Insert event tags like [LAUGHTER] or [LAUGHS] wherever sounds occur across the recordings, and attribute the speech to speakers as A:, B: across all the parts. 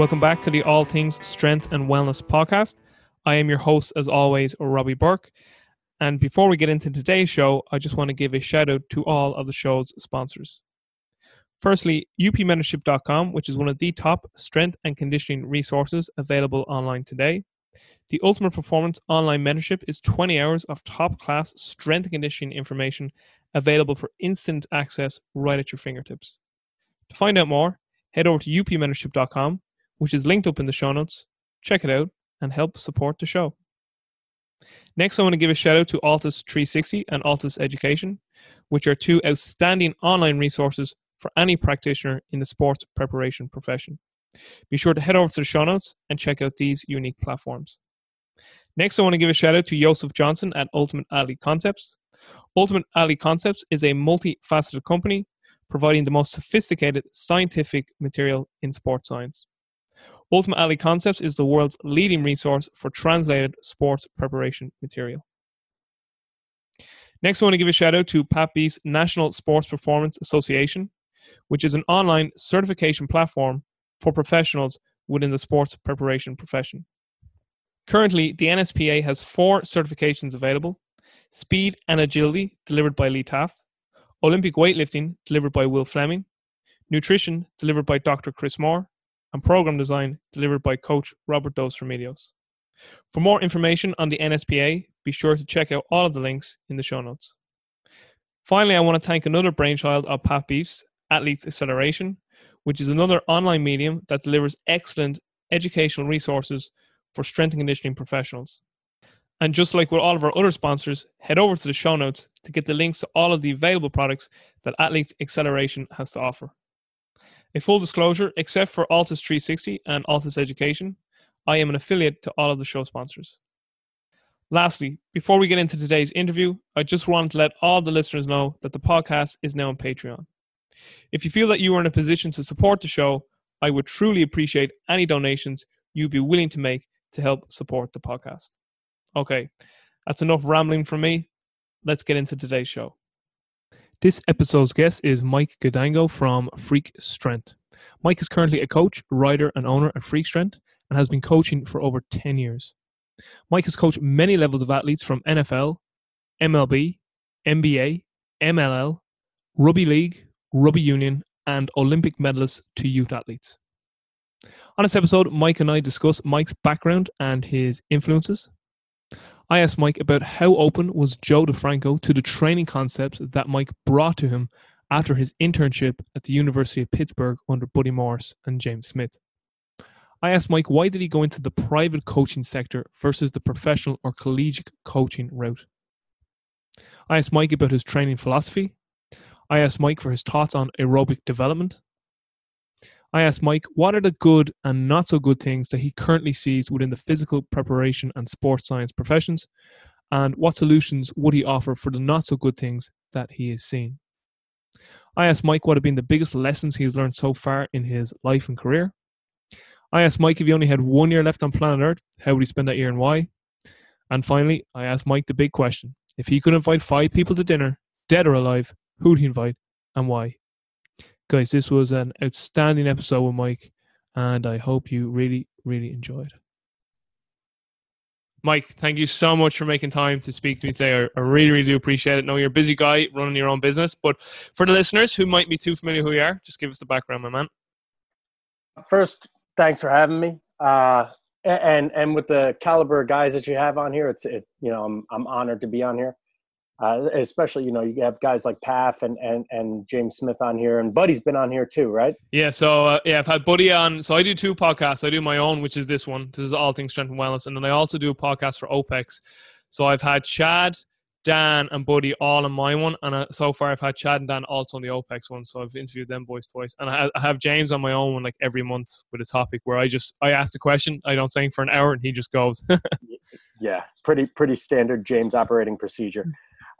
A: Welcome back to the All Things Strength and Wellness podcast. I am your host, as always, Robbie Burke. And before we get into today's show, I just want to give a shout out to all of the show's sponsors. Firstly, upmentorship.com, which is one of the top strength and conditioning resources available online today. The Ultimate Performance Online Mentorship is 20 hours of top class strength and conditioning information available for instant access right at your fingertips. To find out more, head over to upmentorship.com, which is linked up in the show notes. Check it out and help support the show. Next, I want to give a shout out to Altus 360 and Altus Education, which are two outstanding online resources for any practitioner in the sports preparation profession. Be sure to head over to the show notes and check out these unique platforms. Next, I want to give a shout out to Joseph Johnson at Ultimate Athlete Concepts. Ultimate Athlete Concepts is a multifaceted company providing the most sophisticated scientific material in sports science. Ultimate Athlete Concepts is the world's leading resource for translated sports preparation material. Next, I want to give a shout out to Beith's National Sports Performance Association, which is an online certification platform for professionals within the sports preparation profession. Currently, the NSPA has four certifications available Speed and Agility, delivered by Lee Taft, Olympic Weightlifting, delivered by Will Fleming, Nutrition, delivered by Dr. Chris Mohr, and program design delivered by coach Robert Dos Remedios. For more information on the NSPA, be sure to check out all of the links in the show notes. Finally, I want to thank another brainchild of Pat Beith's, Athletes Acceleration, which is another online medium that delivers excellent educational resources for strength and conditioning professionals. And just like with all of our other sponsors, head over to the show notes to get the links to all of the available products that Athletes Acceleration has to offer. A full disclosure, except for Altus 360 and Altus Education, I am an affiliate to all of the show sponsors. Lastly, before we get into today's interview, I just wanted to let all the listeners know that the podcast is now on Patreon. If you feel that you are in a position to support the show, I would truly appreciate any donations you'd be willing to make to help support the podcast. Okay, that's enough rambling from me. Let's get into today's show. This episode's guest is Mike Guadango from Freak Strength. Mike is currently a coach, writer, and owner at Freak Strength and has been coaching for over 10 years. Mike has coached many levels of athletes from NFL, MLB, NBA, MLL, Rugby League, Rugby Union, and Olympic medalists to youth athletes. On this episode, Mike and I discuss Mike's background and his influences, I asked Mike about how open was Joe DeFranco to the training concepts that Mike brought to him after his internship at the University of Pittsburgh under Buddy Morris and James Smith. I asked Mike why did he go into the private coaching sector versus the professional or collegiate coaching route. I asked Mike about his training philosophy. I asked Mike for his thoughts on aerobic development. I asked Mike what are the good and not so good things that he currently sees within the physical preparation and sports science professions, and what solutions would he offer for the not so good things that he is seeing. I asked Mike what have been the biggest lessons he has learned so far in his life and career. I asked Mike if he only had one year left on planet Earth, how would he spend that year and why? And finally, I asked Mike the big question if he could invite five people to dinner, dead or alive, who'd he invite and why? Guys, this was an outstanding episode with Mike, and I hope you really, really enjoyed. Mike, thank you so much for making time to speak to me today. I, really, really do appreciate it. Know you're a busy guy running your own business, but for the listeners who might be too familiar who you are, just give us the background, my man.
B: First, thanks for having me. Uh, and and with the caliber of guys that you have on here, it's it, you know I'm I'm honored to be on here uh, especially you know you have guys like Pfaff and, and and James Smith on here, and Buddy's been on here too, right?
A: Yeah, so uh, yeah, I've had Buddy on. So I do two podcasts. I do my own, which is this one. This is all things strength and wellness, and then I also do a podcast for OPEX. So I've had Chad, Dan, and Buddy all on my one, and uh, so far I've had Chad and Dan also on the OPEX one. So I've interviewed them boys twice, and I, I have James on my own one like every month with a topic where I just I ask the question, I don't say for an hour, and he just goes. [LAUGHS]
B: yeah, pretty pretty standard James operating procedure.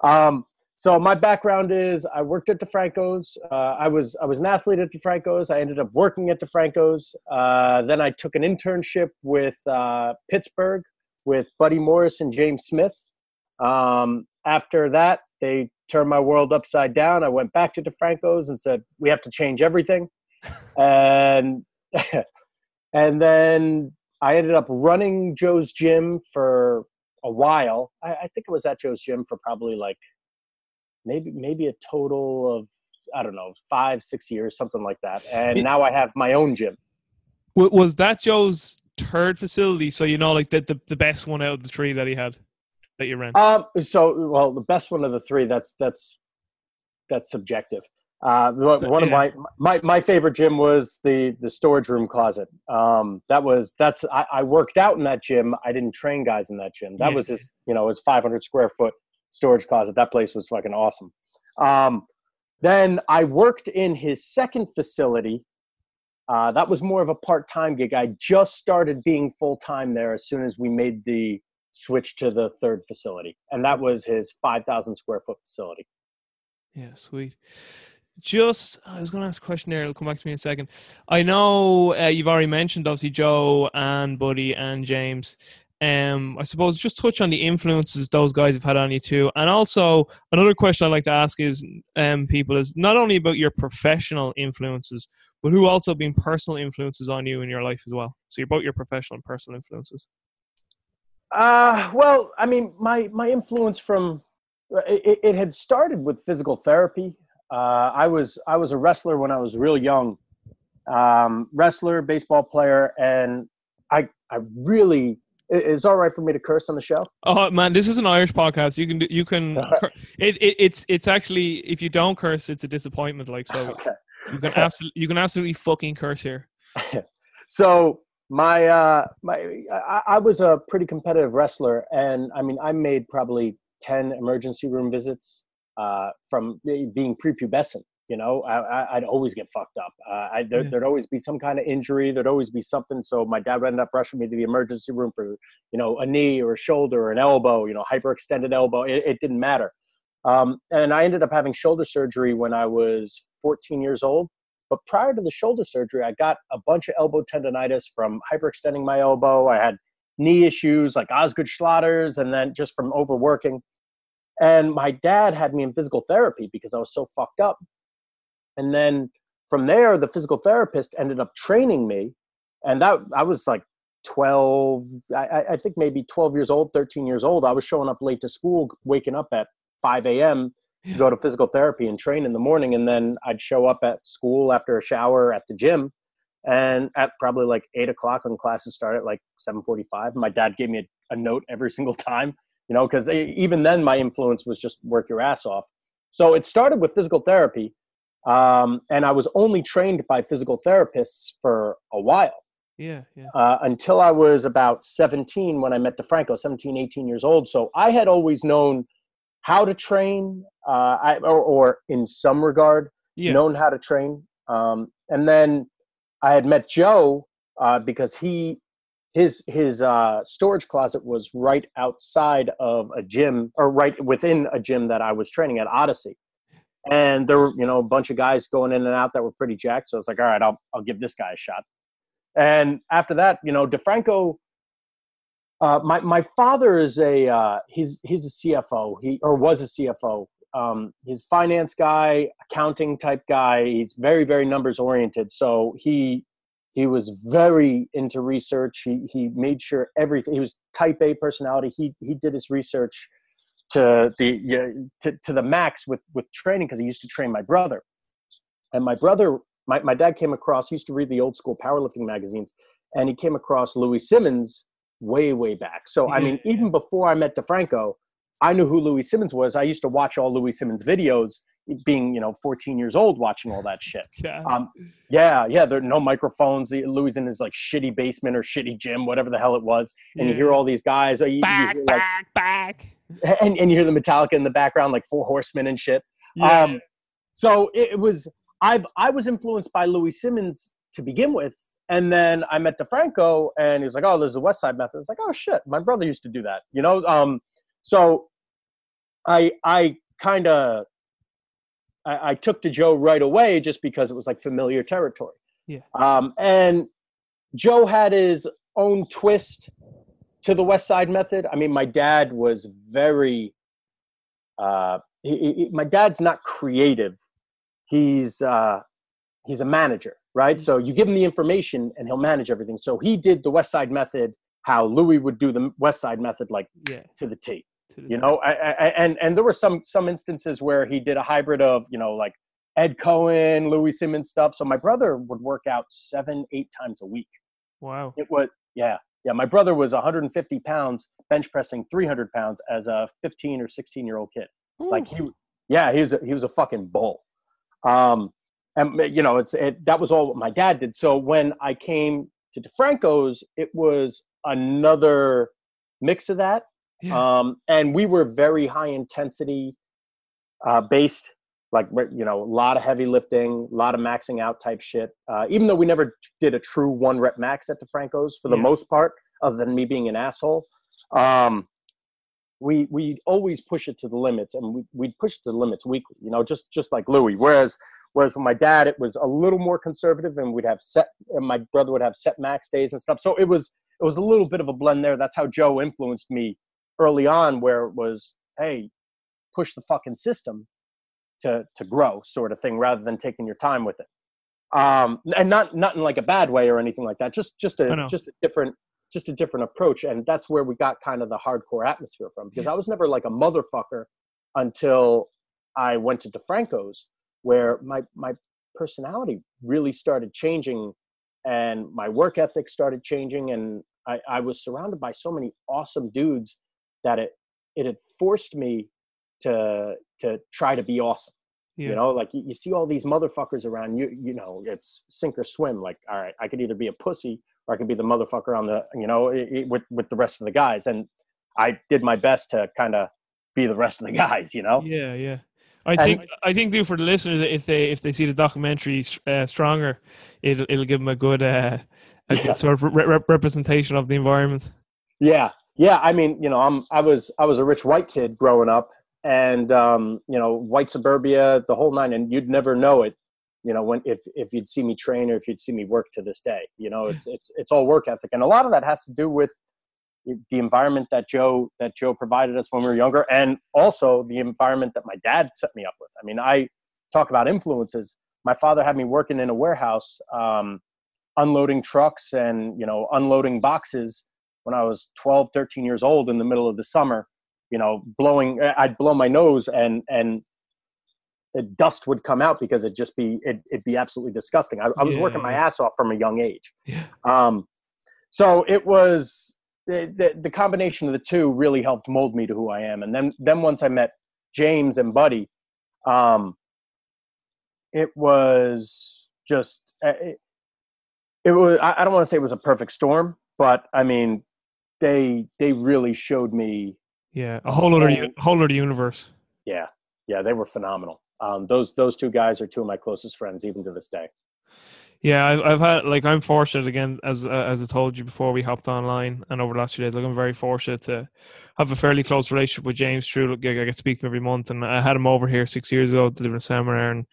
B: Um, so my background is I worked at DeFranco's. Uh, I was I was an athlete at DeFranco's. I ended up working at DeFranco's. Uh, then I took an internship with uh, Pittsburgh with Buddy Morris and James Smith. Um, after that, they turned my world upside down. I went back to DeFranco's and said we have to change everything. [LAUGHS] and [LAUGHS] and then I ended up running Joe's gym for a while. I, I think it was at Joe's gym for probably like maybe maybe a total of I don't know five six years something like that. And
A: It-
B: now I have my own gym.
A: Was that Joe's third facility? So you know, like the, the the best one out of the three that he had that you ran.
B: Um, so well, the best one of the three. That's that's that's subjective. Uh, one
A: So,
B: one of my my my favorite gym was the the storage room closet. Um, that was that's I, I worked out in that gym. I didn't train guys in that gym. That
A: Yeah.
B: was his you know his 500 square foot storage closet. That place was fucking awesome. Um, then I worked in his second facility. Uh, that was more of a part time gig. I just started being full time there as soon as we made the switch to the third facility, and that was his 5,000 square foot facility.
A: Yeah, sweet. Just, I was going to ask a question there. It'll come back to me in a second. I know uh, you've already mentioned obviously Joe and Buddy and James. Um, I suppose just touch on the influences those guys have had on you too, and also another question I'd like to ask is, um, people is not only about your professional influences, but who also been personal influences on you in your life as well. So you're both your professional and personal influences.
B: Uh, well, I mean, my my influence from it, it had started with physical therapy. Uh, I was I was a wrestler when I was real young, um, wrestler, baseball player, and I I really is all right for me to curse on the show.
A: Oh man, this is an Irish podcast. You can do- you can. [LAUGHS] It, it it's it's actually if you don't curse, it's a disappointment. Like so, [LAUGHS]
B: Okay.
A: you can absolutely you can absolutely fucking curse here. [LAUGHS]
B: so my uh my I, I was a pretty competitive wrestler and i mean i made probably 10 emergency room visits uh from being prepubescent you know I, i'd always get fucked up uh, I, there,
A: Yeah.
B: there'd always be some kind of injury there'd always be something so my dad would end up rushing me to the emergency room for you know a knee or a shoulder or an elbow you know hyperextended elbow it, it didn't matter um, and i ended up having shoulder surgery when i was 14 years old but prior to the shoulder surgery, I got a bunch of elbow tendonitis from hyperextending my elbow. I had knee issues like Osgood Schlatters, and then just from overworking. And my dad had me in physical therapy because I was so fucked up. And then from there, the physical therapist ended up training me. And that I was like 12, I, I- think maybe 12 years old, 13 years old. I was showing up late to school, waking up at 5 a.m to go to physical therapy and train in the morning and then i'd show up at school after a shower at the gym and at probably like 8 o'clock when classes start at like 7.45 my dad gave me a, a note every single [LAUGHS] time you know because even then my influence was just work your ass off so it started with physical therapy um, and i was only trained by physical therapists for a while
A: Yeah, yeah.
B: uh, until I was about 17 when I met DeFranco, 17, 18 years old. So I had always known how to train, uh, I, or, or in some regard,
A: Yeah.
B: known how to train. Um, and then I had met Joe uh, because he his his uh, storage closet was right outside of a gym or right within a gym that I was training at Odyssey. And there were, you know, a bunch of guys going in and out that were pretty jacked. So I was like, all right, I'll, I'll give this guy a shot. And after that, you know, DeFranco, uh, my, my father is a, uh, he's, he's a CFO, he, or was a CFO. Um, he's finance guy, accounting type guy. He's very, very numbers oriented. So he, he was very into research. He, he made sure everything, he was type A personality. He, he did his research to the, yeah, to, to the max with, with training because he used to train my brother. And my brother, my, my dad came across, he used to read the old school powerlifting magazines, and he came across Louis Simmons way, way back. So, I mean, even before I met DeFranco, I knew who Louis Simmons was. I used to watch all Louis Simmons videos, being, you know, 14 years old, watching all that [LAUGHS] shit.
A: Yeah.
B: Um, yeah, yeah, there are no microphones. Louis in his like shitty basement or shitty gym, whatever the hell it was. And you hear all these guys, uh, you, you
A: back,
B: hear, like,
A: back, back.
B: and, and you hear the Metallica in the background, like Four Horsemen and shit.
A: Yeah.
B: Um, so it, it was I've I was influenced by Louis Simmons to begin with, and then I met DeFranco, and he was like, "Oh, there's the West Side Method." It's like, "Oh shit, my brother used to do that," you know. Um, so I I kind of I, I took to Joe right away just because it was like familiar territory.
A: Yeah.
B: Um, and Joe had his own twist to the West Side Method. I mean, my dad was very. Uh, he, he- my dad's not creative. He's uh, he's a manager, right?
A: Mhm.
B: So you give him the information and he'll manage everything. So he did the West Side Method, how Louis would do the West Side Method, like
A: Yeah.
B: to the T. You know, I, I, and and there were some some instances where he did a hybrid of you know like Ed Coan, Louis Simmons stuff. So my brother would work out seven, eight times a week.
A: Wow.
B: It was yeah, yeah. My brother was 150 pounds bench pressing 300 pounds as a 15 or 16 year old kid. Like he, yeah, he was a, he was a fucking bull. Um, and you know, it's it, that was all what my dad did. So when I came to DeFranco's, it was another mix of that.
A: Yeah.
B: Um, and we were very high intensity uh, based, like you know, a lot of heavy lifting, a lot of maxing out type shit. Uh, even though we never did a true one rep max at DeFranco's for the
A: Yeah.
B: most part, other than me being an asshole. Um, we we always push it to the limits, and we we push it to the limits weekly. You know, just just like Louis. Whereas whereas with my dad, it was a little more conservative, and we'd have set. And my brother would have set max days and stuff. So it was it was a little bit of a blend there. That's how Joe influenced me early on, where it was, hey, push the fucking system to to grow, sort of thing, rather than taking your time with it. Um, and not not in like a bad way or anything like that. Just just a just a different just a different approach, and that's where we got kind of the hardcore atmosphere from. Because I was never like a motherfucker until I went to DeFranco's, where my my personality really started changing, and my work ethic started changing, and I, I was surrounded by so many awesome dudes that it it had forced me to to try to be awesome.
A: Yeah.
B: You know, like you, you see all these motherfuckers around you. You know, it's sink or swim. Like, all right, I could either be a pussy or I could be the motherfucker on the you know i- i- with with the rest of the guys. And I did my best to kind of be the rest of the [LAUGHS] guys. You know.
A: Yeah, yeah. I
B: And-
A: think I think too for the listeners if they if they see the documentary uh, stronger, it'll it'll give them a good uh, a [LAUGHS]
B: Yeah.
A: good sort of re- representation of the environment.
B: Yeah, yeah. I mean, you know, I'm I was I was a rich white kid growing up, and um, you know, white suburbia, the whole nine, and you'd never know it. You know, when if if you'd see me train or if you'd see me work to this day, you know, it's it's it's all work ethic, and a lot of that has to do with the environment that Joe that Joe provided us when we were younger, and also the environment that my dad set me up with. I mean, I talk about influences. My father had me working in a warehouse, um, unloading trucks and you know unloading boxes when I was 12, 13 years old in the middle of the summer, you know, blowing, I'd blow my nose and, and the dust would come out because it'd just be, it, it'd be absolutely disgusting. I, I was
A: Yeah,
B: working my ass off from a young age.
A: Yeah.
B: Um, so it was the, the, the combination of the two really helped mold me to who I am. And then, then once I met James and Buddy, um, it was just, uh, it, it was, I don't want to say it was a perfect storm, but I mean, they, they really showed me,
A: Yeah, a whole other whole other universe.
B: yeah, yeah, they were phenomenal. Um, those, those two guys are two of my closest friends, even to this day.
A: Yeah, I've, I've had like I'm fortunate again as uh, as I told you before we hopped online and over the last few days. Like I'm very fortunate to have a fairly close relationship with James True. I get to speak to him every month, and I had him over here six years ago delivering a seminar. And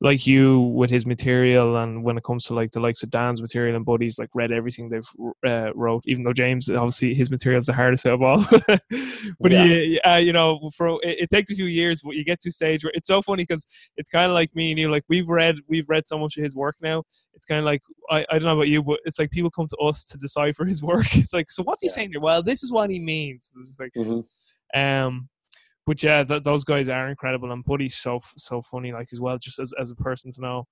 A: like you with his material, and when it comes to like the likes of Dan's material and Buddy's, like read everything they've uh, wrote. Even though James obviously his material is the hardest of all, [LAUGHS] but
B: Yeah.
A: he, uh, you know, for it, it takes a few years, but you get to a stage where it's so funny because it's kind of like me and you. Like we've read we've read so much of his work now it's kind of like I, I don't know about you, but it's like people come to us to decipher his work. [LAUGHS] It's like, so what's he
B: Yeah.
A: saying here? Well, this is what he means. It's like,
B: Mhm.
A: um, but yeah, th- those guys are incredible, and Buddy's so f- so funny, like as well, just as as a person to know.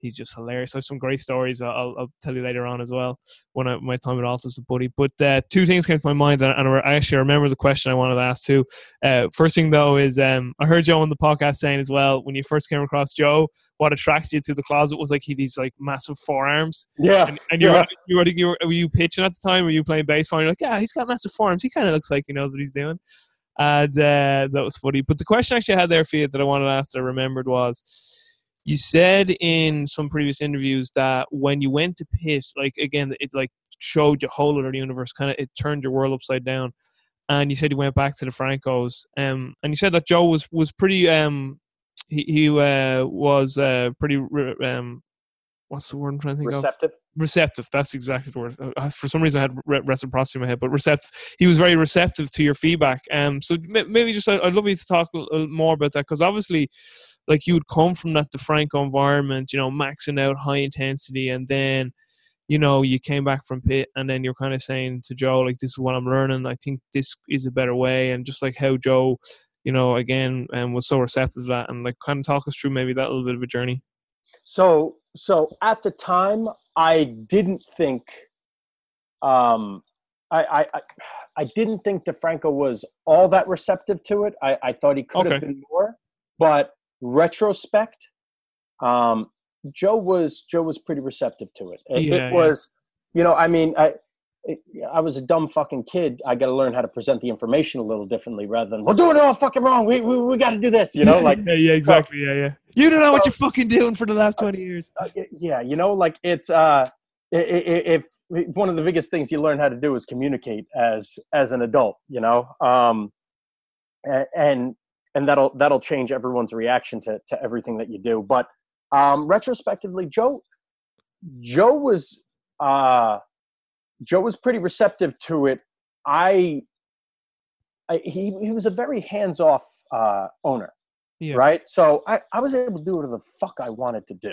A: He's just hilarious. I have some great stories I'll, I'll, tell you later on as well when I, my time at Altus with Buddy. But uh, two things came to my mind, and, and I actually remember the question I wanted to ask too. Uh, first thing though is um, I heard Joe on the podcast saying as well when you first came across Joe, what attracted you to the closet was like he these like massive forearms,
B: Yeah.
A: and, and you,
B: Yeah.
A: were, you were you were were you pitching at the time? Were you playing baseball? And you're like, yeah, he's got massive forearms. He kind of looks like he knows what he's doing. And uh, that was funny. But the question I actually I had there for you that I wanted to ask that I remembered was you said in some previous interviews that when you went to Pitt, like again, it like showed you a whole other universe, kind of it turned your world upside down. And you said you went back to DeFranco's, um, and you said that Joe was was pretty, um, he he uh, was uh, pretty, re- um, what's the word I'm trying to think of?
B: Receptive.
A: That's exactly the word. Uh, For some reason, I had re- reciprocity in my head, but receptive. He was very receptive to your feedback. Um, so m- maybe just I- I'd love you to talk a more about that because obviously, like you would come from that DeFranco environment, you know, maxing out high intensity, and then you know you came back from Pitt, and then you're kind of saying to Joe like, "This is what I'm learning. I think this is a better way," and just like how Joe, you know, again, and um, was so receptive to that, and like kind of talk us through maybe that little bit of a journey.
B: So, so at the time, I didn't think, um, I, I, I didn't think DeFranco was all that receptive to it. I, I thought he could have been more, but retrospect, um, Joe was Joe was pretty receptive to it. It, yeah, it was, yeah. you know, I mean, I I was a dumb fucking kid. I got to learn how to present the information a little differently rather than we're doing it all fucking wrong. We we, we got to do this, you know, like [LAUGHS]
A: yeah, yeah, exactly, so, yeah, yeah. You don't know so, what you're fucking doing for the last twenty years.
B: Uh, yeah, you know, like it's uh, if one of the biggest things you learn how to do is communicate as as an adult, you know, um, and and that'll that'll change everyone's reaction to to everything that you do. But um, retrospectively, Joe Joe was uh, Joe was pretty receptive to it. I, I he he was a very hands off uh, owner, yeah. right? So I I was able to do whatever the fuck I wanted to do.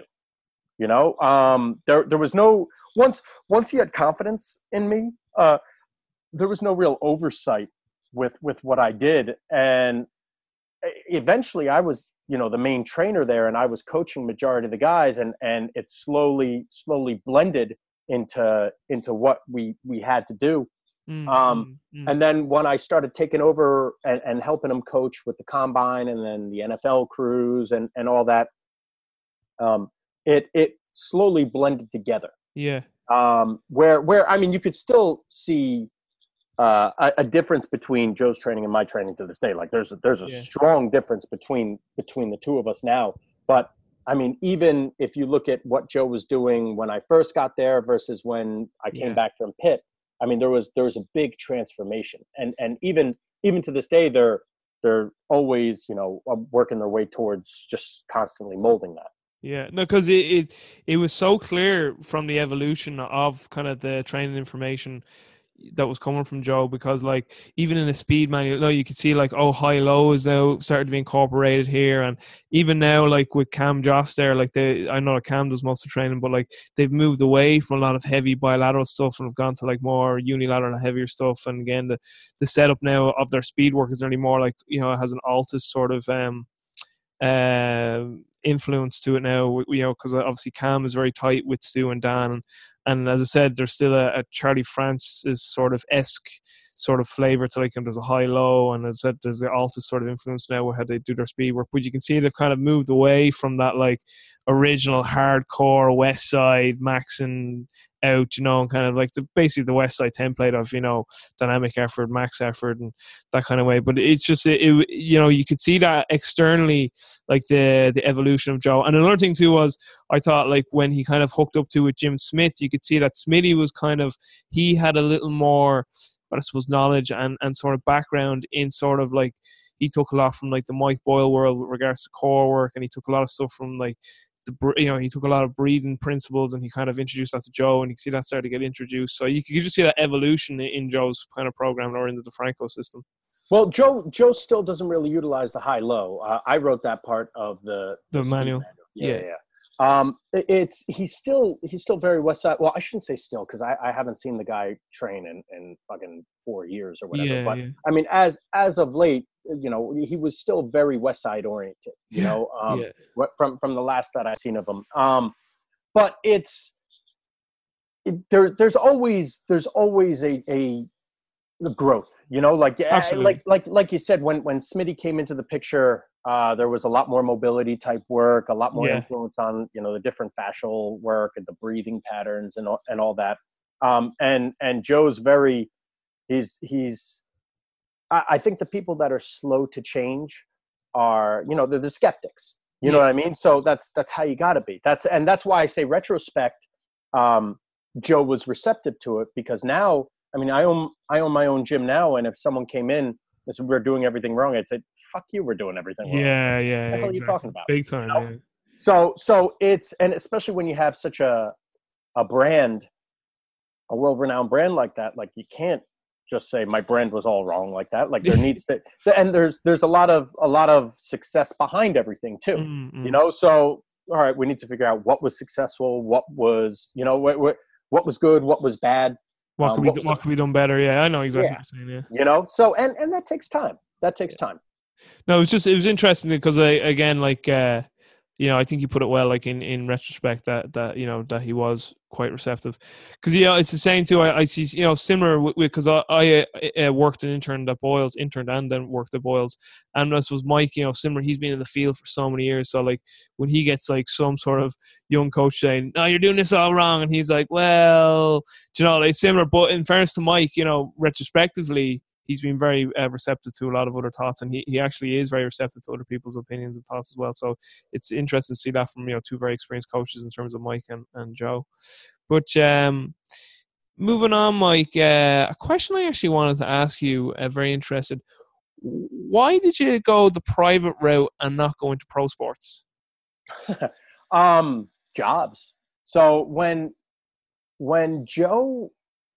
B: You know, um, there there was no once once he had confidence in me. Uh, there was no real oversight with with what I did, and eventually I was you know the main trainer there, and I was coaching majority of the guys, and and it slowly slowly blended into into what we we had to do. Mm-hmm. Um, mm-hmm. And then when I started taking over and, and helping them coach with the combine and then the NFL crews and, and all that, um, it it slowly blended together.
A: Yeah.
B: Um, where where I mean, you could still see uh, a, a, difference between Joe's training and my training to this day. Like there's a, there's a yeah. strong difference between between the two of us now. But I mean, even if you look at what Joe was doing when I first got there versus when I came yeah. back from Pitt, I mean, there was there was a big transformation, and and even even to this day, they're they're always you know uh, working their way towards just constantly molding that.
A: Yeah, no, because it, it it was so clear from the evolution of kind of the training information that was coming from Joe because like even in a speed manual, know, you could see like oh high low is now started to be incorporated here, and even now like with Cam Josse there, like they I know Cam does most of training, but like they've moved away from a lot of heavy bilateral stuff and have gone to like more unilateral heavier stuff. And again, the the setup now of their speed work is really more like you know it has an Altus sort of um uh influence to it now. You know because obviously Cam is very tight with Stu and Dan. And, and as I said, there's still a, a Charlie Francis sort of esque sort of flavor to like, and there's a high low, and as I said, there's the Altus sort of influence now with how they do their speed work. But you can see they've kind of moved away from that like original hardcore West Side Maxon out, you know, and kind of like the basically the West Side template of you know dynamic effort, max effort, and that kind of way. But it's just it, it, you know you could see that externally, like the the evolution of Joe. And another thing too was I thought like when he kind of hooked up to with Jim Smith, you could see that Smitty was kind of he had a little more, I suppose, knowledge and and sort of background in sort of like he took a lot from like the Mike Boyle world with regards to core work, and he took a lot of stuff from like the you know he took a lot of breathing principles and he kind of introduced that to Joe, and you can see that started to get introduced. So you can just see that evolution in Joe's kind of program or in the DeFranco system.
B: Well, Joe Joe still doesn't really utilize the high low. Uh, I wrote that part of the
A: the, the manual. manual.
B: Yeah, yeah. yeah. Um, it's he's still he's still very West Side. Well, I shouldn't say still because I, I haven't seen the guy train in, in fucking four years or whatever. Yeah, but yeah. I mean, as as of late, you know, he was still very West Side oriented. You know, um, yeah. from from the last that I've seen of him. Um, but it's it, there. There's always there's always a a growth. You know, like Absolutely. like like like you said when when Smitty came into the picture uh, there was a lot more mobility type work, a lot more yeah. influence on you know the different fascial work and the breathing patterns and all, and all that. Um, and and Joe's very he's he's I, I, think the people that are slow to change are you know they're the skeptics. You yeah. know what I mean? So that's that's how you got to be. That's and that's why I say retrospect. Um, Joe was receptive to it because now I mean I own I own my own gym now, and if someone came in and said we're doing everything wrong, I'd say fuck you, we're doing everything wrong.
A: Yeah, yeah.
B: What the hell
A: exactly.
B: are you talking about?
A: Big time. You know? yeah.
B: So so it's and especially when you have such a a brand, a world renowned brand like that, like you can't just say my brand was all wrong like that. Like [LAUGHS] there needs to, and there's there's a lot of a lot of success behind everything too.
A: Mm-mm.
B: You know, so all right, we need to figure out what was successful, what was you know what what, what was good, what was bad.
A: what
B: um,
A: could
B: what
A: be what could be done better? Yeah, I know exactly
B: Yeah.
A: what you're saying. Yeah.
B: You know, so and and that takes time. That takes time.
A: No, it was just it was interesting because I again like uh you know I think you put it well like in in retrospect that that you know that he was quite receptive. Because you know it's the same too I, I see you know similar because I, I uh, worked and interned at Boyles interned and then worked at Boyles. And this was Mike you know similar he's been in the field for so many years so like when he gets like some sort of young coach saying no you're doing this all wrong and he's like well you know like similar. But in fairness to Mike you know retrospectively he's been very uh, receptive to a lot of other thoughts and he, he actually is very receptive to other people's opinions and thoughts as well. So it's interesting to see that from you know two very experienced coaches in terms of mike and, and joe. But um moving on mike uh, a question i actually wanted to ask you uh, very interested. Why did you go the private route and not go into pro sports? [LAUGHS]
B: Um jobs. So when when joe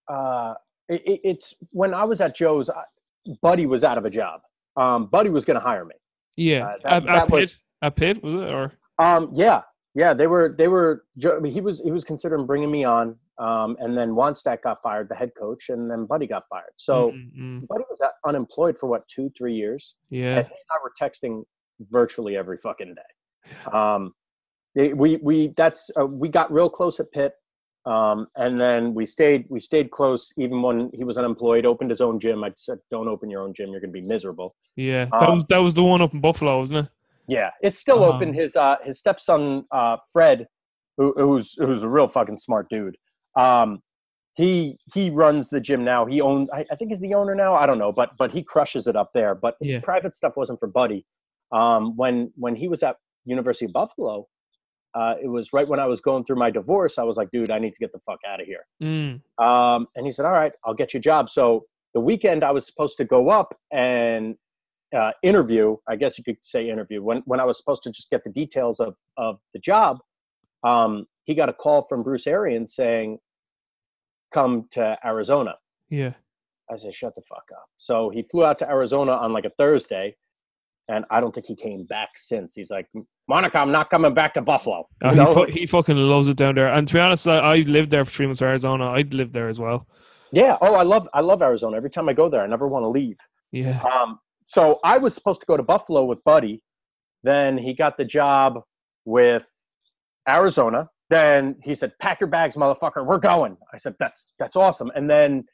B: uh it, it- it's when i was at joe's I- buddy was out of a job. Um buddy was going to hire me.
A: Yeah.
B: Uh, that-
A: at,
B: that
A: at
B: was-
A: at Pitt, was it or?
B: Um yeah. Yeah they were they were Joe, he was he was considering bringing me on um and then Wannstedt got fired the head coach and then buddy got fired. So
A: Mm, mm,
B: buddy was unemployed for what two three years?
A: Yeah.
B: And he and I were texting virtually every fucking day. Um, they- we we that's uh, we got real close at Pitt, um, and then we stayed we stayed close even when he was unemployed. Opened his own gym. I said, "Don't open your own gym. You're gonna be miserable."
A: yeah that
B: um,
A: was that was the one up in buffalo wasn't it
B: Yeah, it's still
A: Uh-huh.
B: open. His uh, his stepson uh, Fred, who, who's who's a real fucking smart dude. Um, he he runs the gym now. He owns. I, I think he's the owner now. I don't know, but but he crushes it up there. But
A: Yeah.
B: private stuff wasn't for Buddy. Um, when when he was at University of Buffalo, uh, it was right when I was going through my divorce. I was like, dude, I need to get the fuck out of here.
A: mm,
B: Um, and he said, all right, I'll get you a job. So the weekend I was supposed to go up and uh, interview, I guess you could say interview, when, when I was supposed to just get the details of, of the job, um, he got a call from Bruce Arians saying, come to Arizona.
A: yeah
B: I said, shut the fuck up. So he flew out to Arizona on like a Thursday. And I don't think he came back since. He's like, Monica, I'm not coming back to Buffalo. You
A: he, fu- he fucking loves it down there. And to be honest, I, I lived there for three months in Arizona. I'd lived there as well.
B: yeah. Oh, I love, I love Arizona. Every time I go there, I never want to leave.
A: Yeah.
B: Um, so I was supposed to go to Buffalo with Buddy. Then he got the job with Arizona. Then he said, "Pack your bags, motherfucker. We're going." I said, "That's that's awesome." And then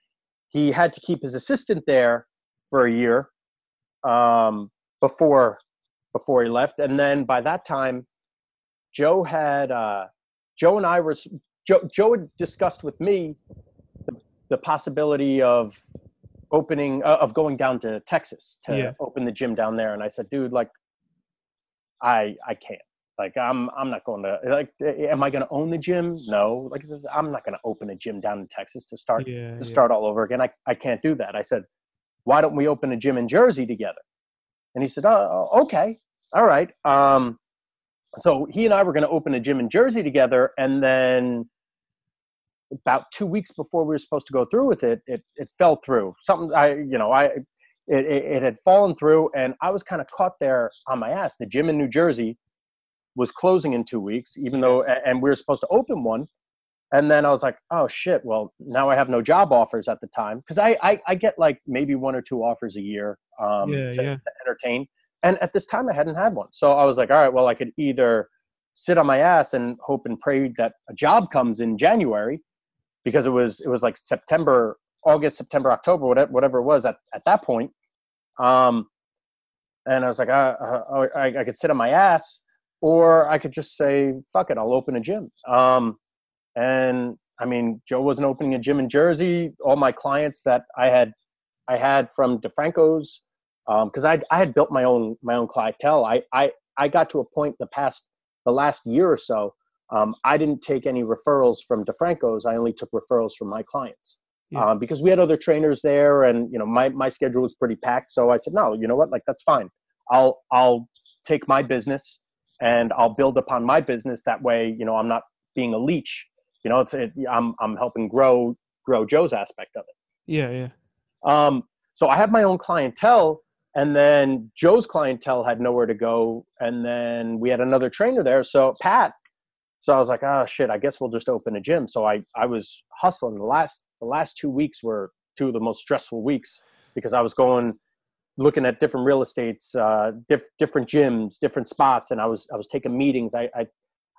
B: he had to keep his assistant there for a year um, before before he left. And then by that time, Joe had uh, Joe and I were Joe, Joe had discussed with me the, the possibility of opening uh, of going down to Texas to
A: Yeah.
B: open the gym down there and I said dude like I I can't like I'm I'm not going to like am I going to own the gym no like I said, I'm not going to open a gym down in Texas to start
A: Yeah.
B: to
A: yeah.
B: start all over again I I can't do that I said why don't we open a gym in Jersey together and he said oh okay all right um so he and I were going to open a gym in Jersey together and then about two weeks before we were supposed to go through with it, it it fell through. Something I, you know, I it, it, it had fallen through, and I was kind of caught there on my ass. The gym in New Jersey was closing in two weeks, even though, and we were supposed to open one. And then I was like, oh shit, well now I have no job offers at the time because I, I I get like maybe one or two offers a year um,
A: Yeah,
B: to,
A: yeah.
B: to entertain, and at this time I hadn't had one, so I was like, all right, well I could either sit on my ass and hope and pray that a job comes in January because it was it was like September, August, September, October, whatever, whatever it was at, at that point. Um, and I was like, uh, uh, I, I could sit on my ass, or I could just say, fuck it, I'll open a gym. Um, and I mean, Joe wasn't opening a gym in Jersey. All my clients that I had, I had from DeFranco's, because I I had built my own my own clientele. I I I got to a point the past the last year or so um, I didn't take any referrals from DeFranco's. I only took referrals from my clients
A: Yeah.
B: um, because we had other trainers there, and you know my my schedule was pretty packed. So I said, no, you know what, like that's fine. I'll I'll take my business and I'll build upon my business. That way, you know, I'm not being a leech. You know, it's it, I'm I'm helping grow grow Joe's aspect of it.
A: Yeah, yeah.
B: Um, so I have my own clientele, and then Joe's clientele had nowhere to go, and then we had another trainer there. So Pat. So I was like, oh shit, I guess we'll just open a gym. So I I was hustling. The last the last two weeks were two of the most stressful weeks because I was going looking at different real estates, uh, diff, different gyms, different spots, and I was I was taking meetings. I I,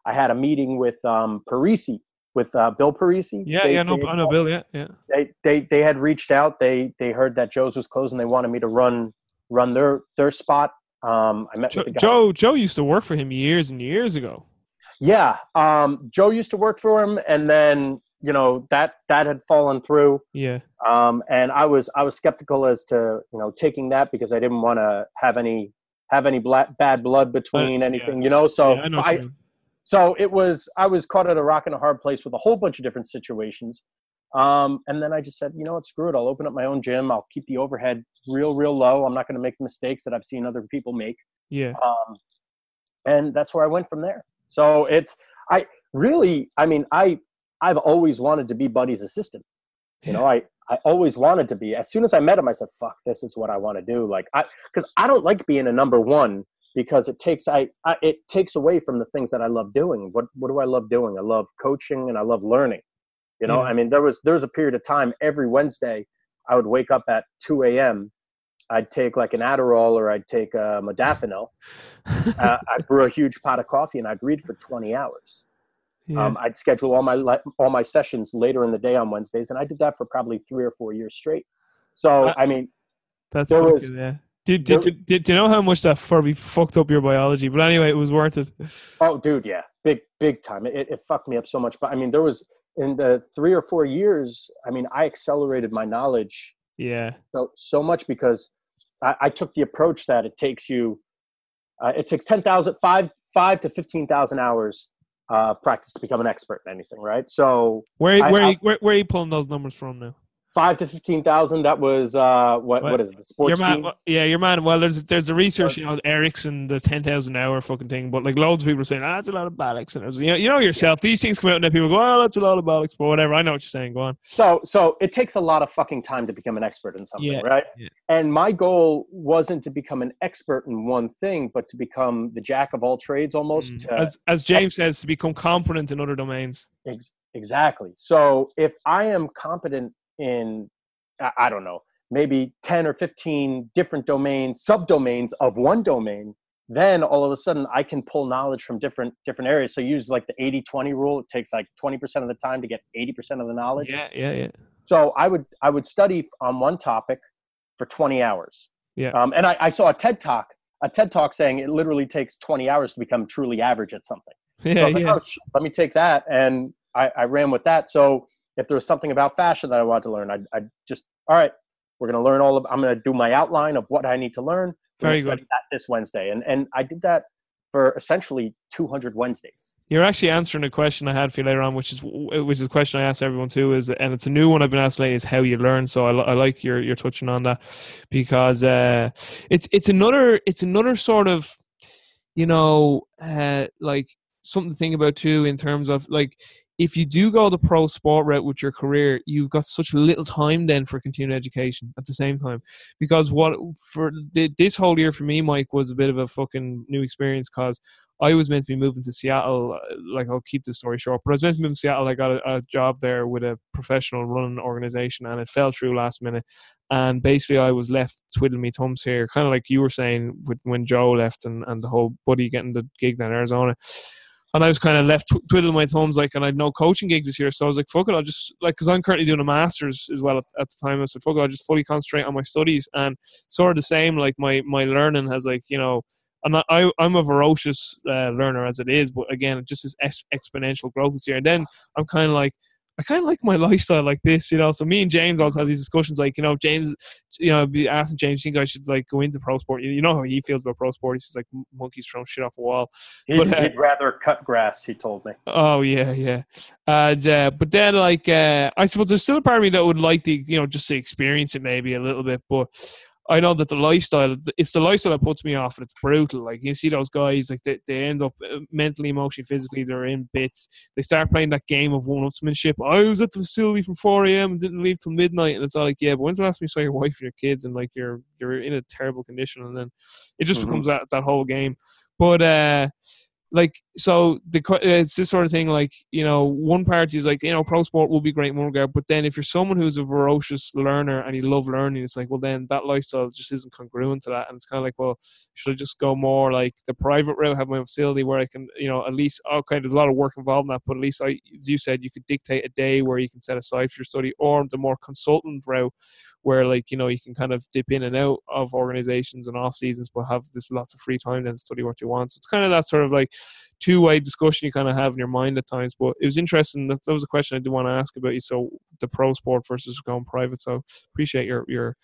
B: I had a meeting with um, Parisi, with uh, Bill Parisi.
A: Yeah,
B: They-
A: yeah, no, I know Bill. Yeah, yeah.
B: They, they they had reached out. They they heard that Joe's was closing. They wanted me to run run their their spot. Um, I met
A: Joe,
B: with the guy.
A: Joe Joe used to work for him years and years ago.
B: Yeah, um, Joe used to work for him, and then you know that that had fallen through.
A: Yeah,
B: um, and I was I was skeptical as to you know taking that because I didn't want to have any have any bla- bad blood between
A: Uh,
B: anything, you know. So
A: yeah, I know.
B: I,
A: you mean.
B: So it was I was caught at a rock and a hard place with a whole bunch of different situations, um, and then I just said, you know what, screw it. I'll open up my own gym. I'll keep the overhead real real low. I'm not going to make the mistakes that I've seen other people make,
A: Yeah,
B: um, and that's where I went from there. So it's I really I mean I I've always wanted to be Buddy's assistant. You know, I I always wanted to be. As soon as I met him, I said, "Fuck, this is what I want to do." Like I because I don't like being a number one because it takes I, I it takes away from the things that I love doing. What what do I love doing? I love coaching and I love learning. You know,
A: Yeah.
B: I mean, there was there was a period of time every Wednesday I would wake up at 2 a.m. I'd take like an Adderall or I'd take a modafinil. [LAUGHS] uh, I'd brew a huge pot of coffee and I'd read for 20 hours.
A: yeah.
B: Um, I'd schedule all my li- all my sessions later in the day on Wednesdays, and I did that for probably three or four years straight. So
A: Uh,
B: I mean,
A: That's
B: there was-
A: yeah. Did, did, did, do you know how much that Furby fucked up your biology? But anyway, it was worth it.
B: oh, dude, yeah, big big time. It, it fucked me up so much. But I mean, there was in the three or four years. I mean, I accelerated my knowledge
A: Yeah,
B: so so much because I, I took the approach that it takes you, uh, it takes 10,000, five, five to 15,000 hours uh, of practice to become an expert in anything, right? So
A: where
B: I-
A: where,
B: I-
A: you- where where are you pulling those numbers from now?
B: Five to 15,000, that was, uh, what,
A: What?
B: what is it, the
A: Your
B: sports
A: man,
B: team?
A: yeah, your man. Well, there's there's a research, you know, Ericsson, the ten thousand hour fucking thing, but like loads of people are saying, ah, that's a lot of bollocks, and was, you know, you know yourself, these things come out and then people go, oh, that's a lot of bollocks, but whatever. I know what you're saying. Go on.
B: So, so it takes a lot of fucking time to become an expert in something,
A: Yeah,
B: right?
A: yeah.
B: And my goal wasn't to become an expert in one thing, but to become the jack of all trades almost.
A: Mm. As as James says, to become competent in other domains.
B: Ex- exactly. So if I am competent in, I, don't know, maybe 10 or 15 different domains, subdomains of one domain, then all of a sudden I can pull knowledge from different different areas. So use like the 80-20 rule. It takes like 20% of the time to get 80% of the knowledge.
A: Yeah, yeah, yeah.
B: So I would I would study on one topic for 20 hours.
A: Yeah.
B: Um, and I, I saw a TED talk, a TED talk saying it literally takes 20 hours to become truly average at something. [LAUGHS] So I
A: Yeah,
B: was like,
A: yeah.
B: oh, shit, let me take that. And I, I ran with that. So if there was something about fashion that I wanted to learn, I'd, I'd just, all right, we're going to learn all of, I'm going to do my outline of what I need to learn. We're
A: Very good.
B: study That this Wednesday. And, and I did that for essentially 200 Wednesdays.
A: You're actually answering a question I had for you later on, which is which is a question I ask everyone too. Is and it's a new one I've been asked lately. Is how you learn. So I, I like your you're touching on that because uh, it's it's another it's another sort of you know uh, like something to think about too in terms of like if you do go the pro sport route with your career, you've got such little time then for continuing education at the same time. Because what for th- this whole year for me, Mike, was a bit of a fucking new experience because I was meant to be moving to Seattle. uh, Like I'll keep the story short, but I was meant to move to Seattle. I got a, a job there with a professional running organization, and it fell through last minute. And basically, I was left twiddling my thumbs here, kind of like you were saying with when Joe left and, and the whole buddy getting the gig down in Arizona. And I was kind of left tw- twiddling my thumbs, like, and I had no coaching gigs this year. So I was like, fuck it, I'll just, like, because I'm currently doing a master's as well at, at the time. I said, fuck it, I'll just fully concentrate on my studies. And sort of the same, like, my, my learning has, like, you know, not, I, I'm a voracious uh, learner as it is, but again, it just is ex- exponential growth this year. And then I'm kind of like, I kind of like my [LAUGHS] lifestyle like this, you know. So me and James always have these discussions, like you know, James, you know, be asking James, you think I should like go into pro sport? You, you know how he feels about pro sport. He's like monkeys throwing shit off a wall.
B: He'd,
A: But, uh,
B: he'd rather cut grass, he told me.
A: Oh yeah, yeah. And uh, but then like uh, I suppose there's still a part of me that would like the you know just to experience it maybe a little bit. But I know that the lifestyle, it's the lifestyle that puts me off, and it's brutal. Like you see those guys, like they, they end up uh, mentally, emotionally, physically, they're in bits. They start playing that game of one-upsmanship. I was at the facility from 4 a.m. and didn't leave till midnight, and it's all like, yeah, but when's the last time you saw your wife and your kids, and like you're you're in a terrible condition, and then it just mm-hmm. becomes that that whole game. But uh, like so the it's this sort of thing like you know one party is like you know pro sport will be great one regard but then if you're someone who's a ferocious learner and you love learning it's like well then that lifestyle just isn't congruent to that and it's kind of like well should i just go more like the private route have my own facility where i can you know at least okay there's a lot of work involved in that but at least i as you said you could dictate a day where you can set aside for your study or the more consultant route where like you know you can kind of dip in and out of organizations and off seasons but have this lots of free time then study what you want. So it's kind of that sort of like two way discussion you kind of have in your mind at times but it was interesting that, that was a question i did want to ask about you so the pro sport versus going private so appreciate your your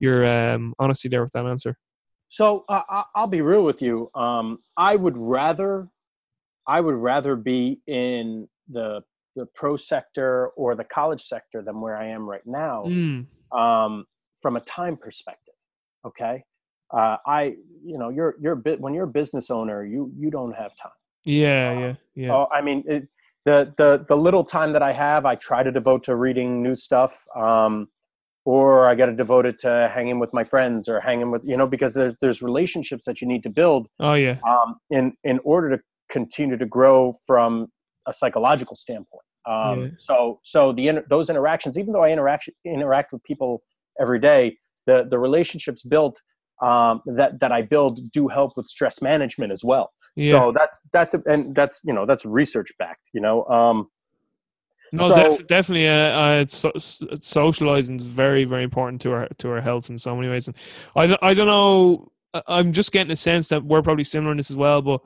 A: your um, honesty there with that answer
B: so uh, i'll be real with you um, i would rather i would rather be in the the pro sector or the college sector than where i am right now mm um, from a time perspective. Okay, uh, I you know you're you're a bit when you're a business owner, you you don't have time.
A: Yeah, um, yeah, yeah.
B: Oh, I mean, it, the the the little time that I have, I try to devote to reading new stuff. Um, or I got to devote it to hanging with my friends or hanging with you know because there's there's relationships that you need to build.
A: Oh yeah.
B: Um, in in order to continue to grow from a psychological standpoint. Um, yeah. So so the those interactions, even though I interact interact with people every day, the the relationships built um, that that I build do help with stress management as well. Yeah. So that's that's a, and that's you know that's research backed. You know. Um,
A: no, so, def- definitely. Uh, uh, socializing is very, very important to our to our health in so many ways. And I I don't know. I'm just getting a sense that we're probably similar in this as well. But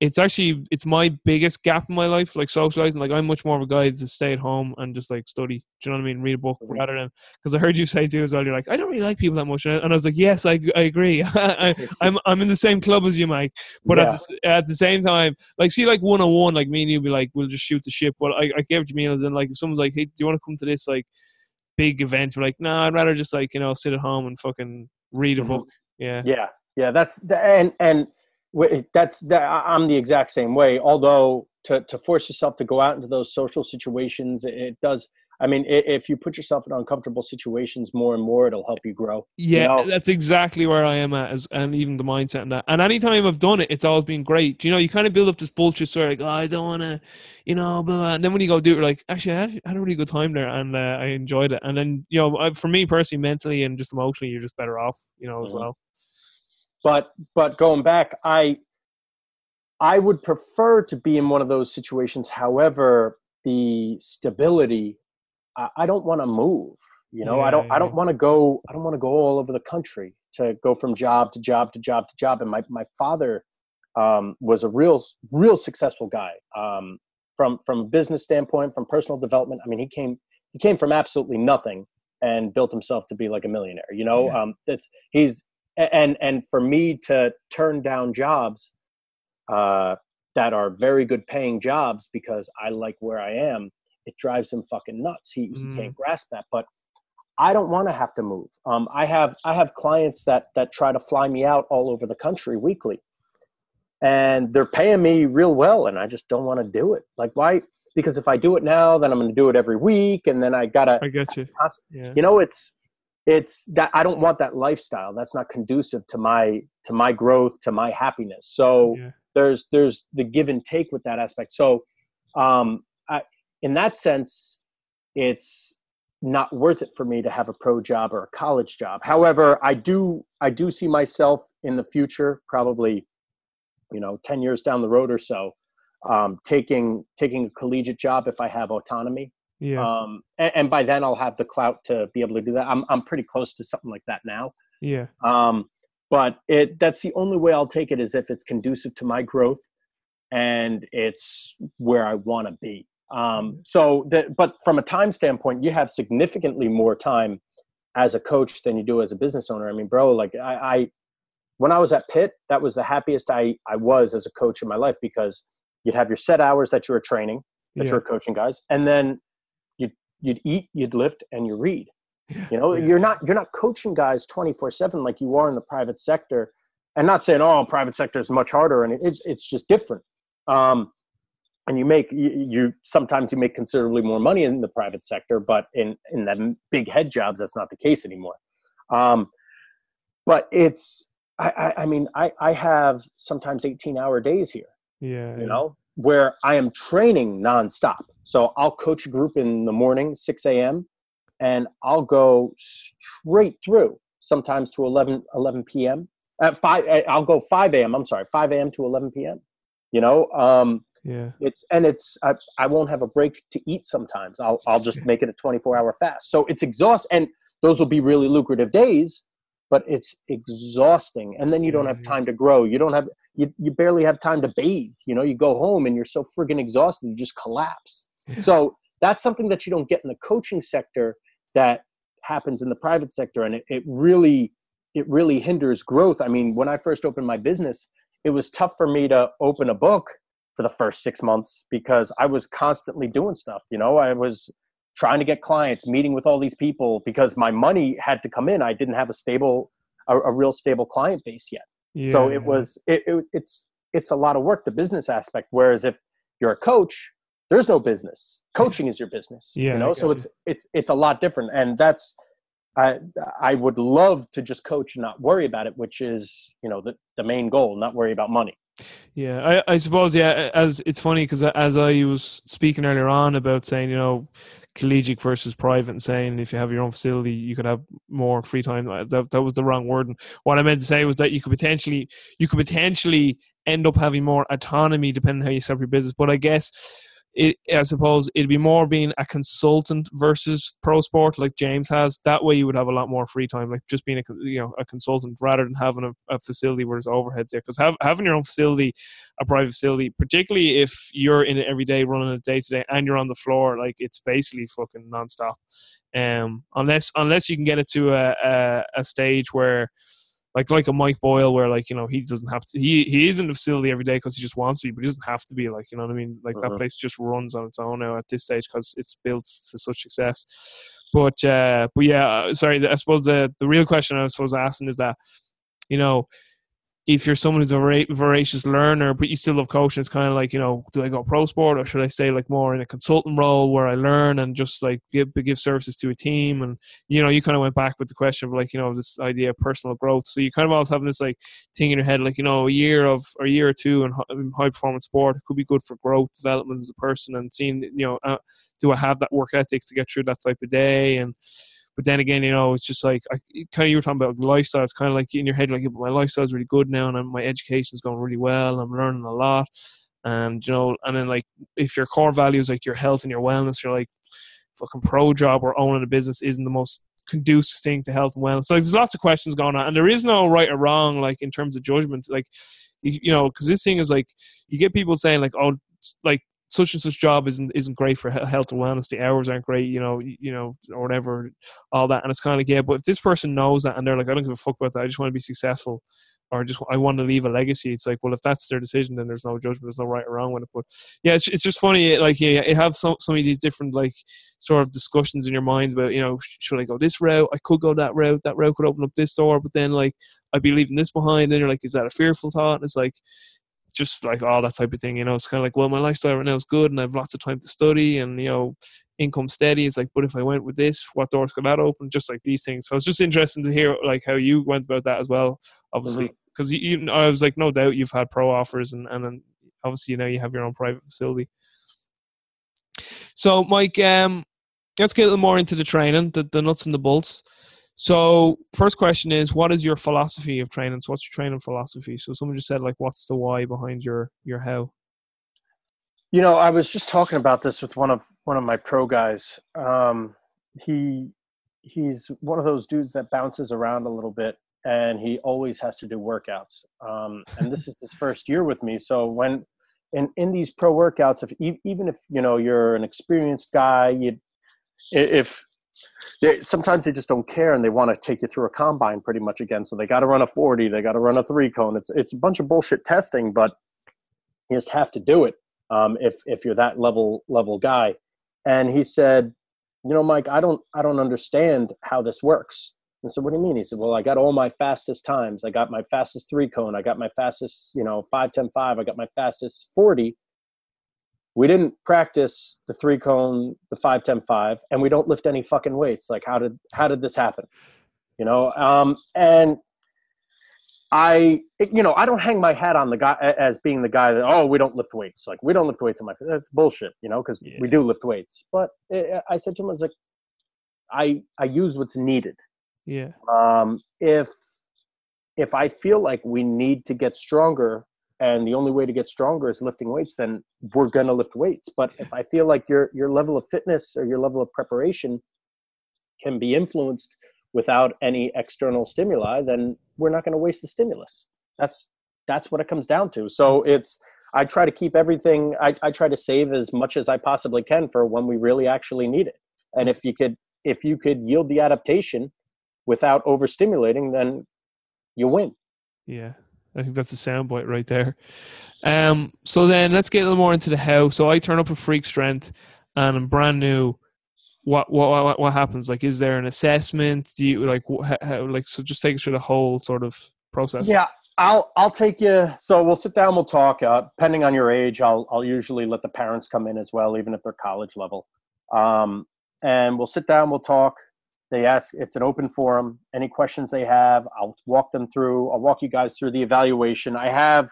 A: it's actually it's my biggest gap in my life, like socializing. Like I'm much more of a guy to stay at home and just like study. Do you know what I mean? Read a book mm-hmm. rather than because I heard you say too as well. You're like, I don't really like people that much, and I was like, yes, I, I agree. [LAUGHS] I, am [LAUGHS] I'm, I'm in the same club as you, Mike. But yeah. at the, at the same time, like see, like one on one, like me and you be like, we'll just shoot the ship. But I, I get what you mean. As in, like, if someone's like, hey, do you want to come to this like big event? We're like, no, nah, I'd rather just like you know sit at home and fucking read a mm-hmm. book. Yeah,
B: yeah, yeah. That's the, and and that's that i'm the exact same way although to, to force yourself to go out into those social situations it does i mean if you put yourself in uncomfortable situations more and more it'll help you grow
A: yeah
B: you know?
A: that's exactly where i am at as, and even the mindset and that and anytime i've done it it's always been great you know you kind of build up this bullshit story like oh, i don't want to you know blah, blah. and then when you go do it like actually I had, a really good time there and uh, i enjoyed it and then you know for me personally mentally and just emotionally you're just better off you know mm-hmm. as well
B: but but going back, I I would prefer to be in one of those situations. However, the stability, I, I don't want to move. You know, yeah, I don't. I don't want to go I don't want to go all over the country to go from job to job to job to job. And my my father um, was a real real successful guy um, from from a business standpoint, from personal development. I mean, he came he came from absolutely nothing and built himself to be like a millionaire. You know, yeah. um, it's he's and and for me to turn down jobs uh, that are very good paying jobs because I like where I am, it drives him fucking nuts. He, mm. he can't grasp that. But I don't want to have to move. Um, I have I have clients that that try to fly me out all over the country weekly, and they're paying me real well, and I just don't want to do it. Like why? Because if I do it now, then I'm going to do it every week, and then I gotta.
A: I get you.
B: Yeah. You know, it's it's that i don't want that lifestyle. That's not conducive to my to my growth to my happiness. So yeah. there's there's the give and take with that aspect. So um I, in that sense it's not worth it for me to have a pro job or a college job. However i do i do see myself in the future probably you know 10 years down the road or so um, taking taking a collegiate job if i have autonomy
A: yeah.
B: Um, and, and, by then I'll have the clout to be able to do that. I'm I'm pretty close to something like that now.
A: Yeah.
B: Um, but it that's the only way I'll take it is if it's conducive to my growth and it's where I want to be. Um, so that, but from a time standpoint, you have significantly more time as a coach than you do as a business owner. I mean, bro, like I, I when I was at Pitt, that was the happiest I, I was as a coach in my life because you'd have your set hours that you were training, that yeah. you were coaching guys, and then you'd eat, you'd lift, and you read. You know,
A: Yeah.
B: you're not you're not coaching guys 24/7 like you are in the private sector. And not saying oh, private sector is much harder and it's it's just different. Um and you make you, you sometimes you make considerably more money in the private sector, but in in the big head jobs that's not the case anymore. Um but it's I, I, I mean I, I have sometimes 18 hour days here
A: Yeah.
B: you know, where I am training nonstop. So I'll coach a group in the morning, 6 a.m., and I'll go straight through sometimes to 11, 11 p.m. At five, eh, I'll go 5 a.m. I'm sorry, 5 a.m. to 11 p.m. You know, um,
A: Yeah.
B: it's and it's I, I won't have a break to eat sometimes. I'll I'll just make it a 24 hour fast. So it's exhaust and those will be really lucrative days, but it's exhausting. And then you don't have
A: Mhm.
B: time to grow. You don't have you, you barely have time to bathe. You know, you go home and you're so friggin' exhausted, you just collapse.
A: Yeah.
B: So that's something that you don't get in the coaching sector that happens in the private sector. And it, it really it really hinders growth. I mean, when I first opened my business, it was tough for me to open a book for the first six months because I was constantly doing stuff. You know, I was trying to get clients, meeting with all these people because my money had to come in. I didn't have a stable, a, a real stable client base yet.
A: yeah.
B: So it was, it, it, it's, it's a lot of work, the business aspect. Whereas if you're a coach, there's no business. Coaching is your business.
A: Yeah,
B: you know, so it's it's it's a lot different, and that's I I would love to just coach and not worry about it, which is you know the the main goal, not worry about money.
A: Yeah, I, I suppose yeah. As it's funny because as I was speaking earlier on about saying you know collegiate versus private and saying if you have your own facility you could have more free time. That that was the wrong word. And what I meant to say was that you could potentially you could potentially end up having more autonomy depending on how you set up your business. But I guess it, I suppose it'd be more being a consultant versus pro sport like James has. That way, you would have a lot more free time, like just being a you know a consultant rather than having a, a facility where there's overheads there. Because having your own facility, a private facility, particularly if you're in it every day, running it day to day, and you're on the floor, like it's basically fucking nonstop. Um, unless unless you can get it to a a, a stage where like like a Mike Boyle, where like you know he doesn't have to. He he is in the facility every day because he just wants to be, but he doesn't have to be. Like you know what I mean. Like that
B: Mhm.
A: place just runs on its own now at this stage because it's built to such success. But uh, but yeah, uh, sorry. I suppose the the real question I was supposed to asking is that you know if you're someone who's a vora- voracious learner, but you still love coaching, it's kind of like, you know, do I go pro sport or should I stay like more in a consultant role where I learn and just like give give services to a team? And you know, you kind of went back with the question of like, you know, this idea of personal growth. So you kind of always have this like thing in your head, like you know, a year of or a year or two in high performance sport could be good for growth development as a person and seeing, you know, uh, do I have that work ethic to get through that type of day and but then again, you know, it's just like I, kind of you were talking about lifestyle. It's kind of like in your head, like "Yeah, but my lifestyle is really good now, and my education's going really well. I'm learning a lot, and you know, and then like if your core values like your health and your wellness, you're like fucking pro job or owning a business isn't the most conducive thing to health and wellness. So there's lots of questions going on, and there is no right or wrong, like in terms of judgment. Like you, you know, because this thing is like you get people saying like, oh, like such and such job isn't isn't great for health and wellness. The hours aren't great, you know, you know, or whatever, all that. And it's kind of yeah, but if this person knows that and they're like, I don't give a fuck about that. I just want to be successful, or just I want to leave a legacy. It's like, well, if that's their decision, then there's no judgment. There's no right or wrong with it. But yeah, it's it's just funny. Like, yeah, you have some some of these different like sort of discussions in your mind about, you know, should I go this route? I could go that route. That route could open up this door, but then like I'd be leaving this behind. And you're like, is that a fearful thought? And it's like just like all that type of thing, you know. It's kind of like, well, my lifestyle right now is good, and I have lots of time to study, and you know, income steady. It's like, but if I went with this, what doors could that open? Just like these things. So it's just interesting to hear like how you went about that as well. Obviously, because you, you, I was like, no doubt you've had pro offers, and and then obviously now you have your own private facility. So, Mike, um, let's get a little more into the training, the, the nuts and the bolts. So, first question is, what is your philosophy of training? So, what's your training philosophy? So, someone just said, like, what's the why behind your your how?
B: You know, I was just talking about this with one of one of my pro guys. Um, he he's one of those dudes that bounces around a little bit, and he always has to do workouts. Um, and this is his first year with me, so when in in these pro workouts, if even if you know you're an experienced guy, you if they, sometimes they just don't care and they want to take you through a combine pretty much again. So they got to run a 40, they got to run a three cone. It's it's a bunch of bullshit testing, but you just have to do it um, if if you're that level level guy. And he said you know, Mike, I don't, I don't understand how this works. And said, what do you mean? He said, well, I got all my fastest times. I got my fastest three cone. I got my fastest, you know, five, 10, five. I got my fastest 40. We didn't practice the three cone, the five ten five, and we don't lift any fucking weights. Like, how did, how did this happen? You know? Um, and I, you know, I don't hang my hat on the guy as being the guy that, oh, we don't lift weights. Like, we don't lift weights in my, that's bullshit, you know, because
A: Yeah.
B: we do lift weights. But it, I said to him, I was like, I, I use what's needed.
A: Yeah.
B: Um, if, if I feel like we need to get stronger and the only way to get stronger is lifting weights, then we're going to lift weights. But if I feel like your, your level of fitness or your level of preparation can be influenced without any external stimuli, then we're not going to waste the stimulus. That's that's what it comes down to. So it's I try to keep everything. I, I try to save as much as I possibly can for when we really actually need it. And if you could if you could yield the adaptation without overstimulating, then you win.
A: Yeah. I think that's a soundbite right there. Um, so then let's get a little more into the how. So I turn up a freak strength and I'm brand new. What what what, what happens? Like, is there an assessment? Do you like how, like so? Just take us through the whole sort of process.
B: Yeah, I'll I'll take you. So we'll sit down. We'll talk. Uh, depending on your age, I'll I'll usually let the parents come in as well, even if they're college level. Um, and we'll sit down. We'll talk. They ask. It's an open forum. Any questions they have, I'll walk them through. I'll walk you guys through the evaluation. I have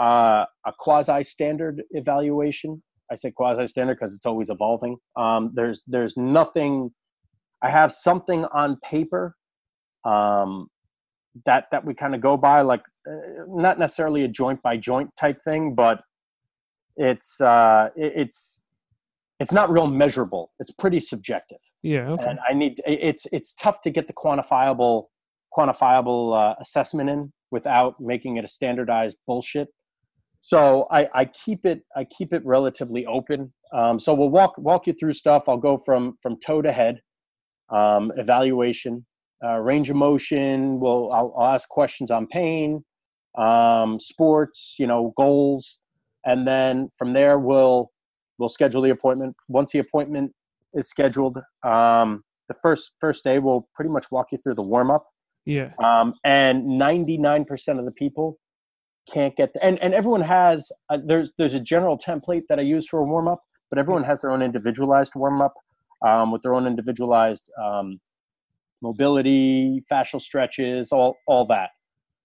B: uh, a quasi standard evaluation. I say quasi standard because it's always evolving. Um, there's there's nothing. I have something on paper um, that that we kind of go by, like uh, not necessarily a joint by joint type thing, but it's uh, it, it's it's not real measurable. It's pretty subjective,
A: Yeah. Okay.
B: and I need it's it's tough to get the quantifiable quantifiable uh, assessment in without making it a standardized bullshit. So I, I keep it I keep it relatively open. Um, so we'll walk walk you through stuff. I'll go from from toe to head, um, evaluation, uh, range of motion. We'll I'll, I'll ask questions on pain, um, sports, you know, goals, and then from there we'll we'll schedule the appointment. Once the appointment is scheduled, um, the first first day we'll pretty much walk you through the warm up
A: Yeah.
B: um, and 99% of the people can't get the, and, and everyone has uh, there's there's a general template that i use for a warm-up but everyone has their own individualized warm-up um, with their own individualized um, mobility fascial stretches all all that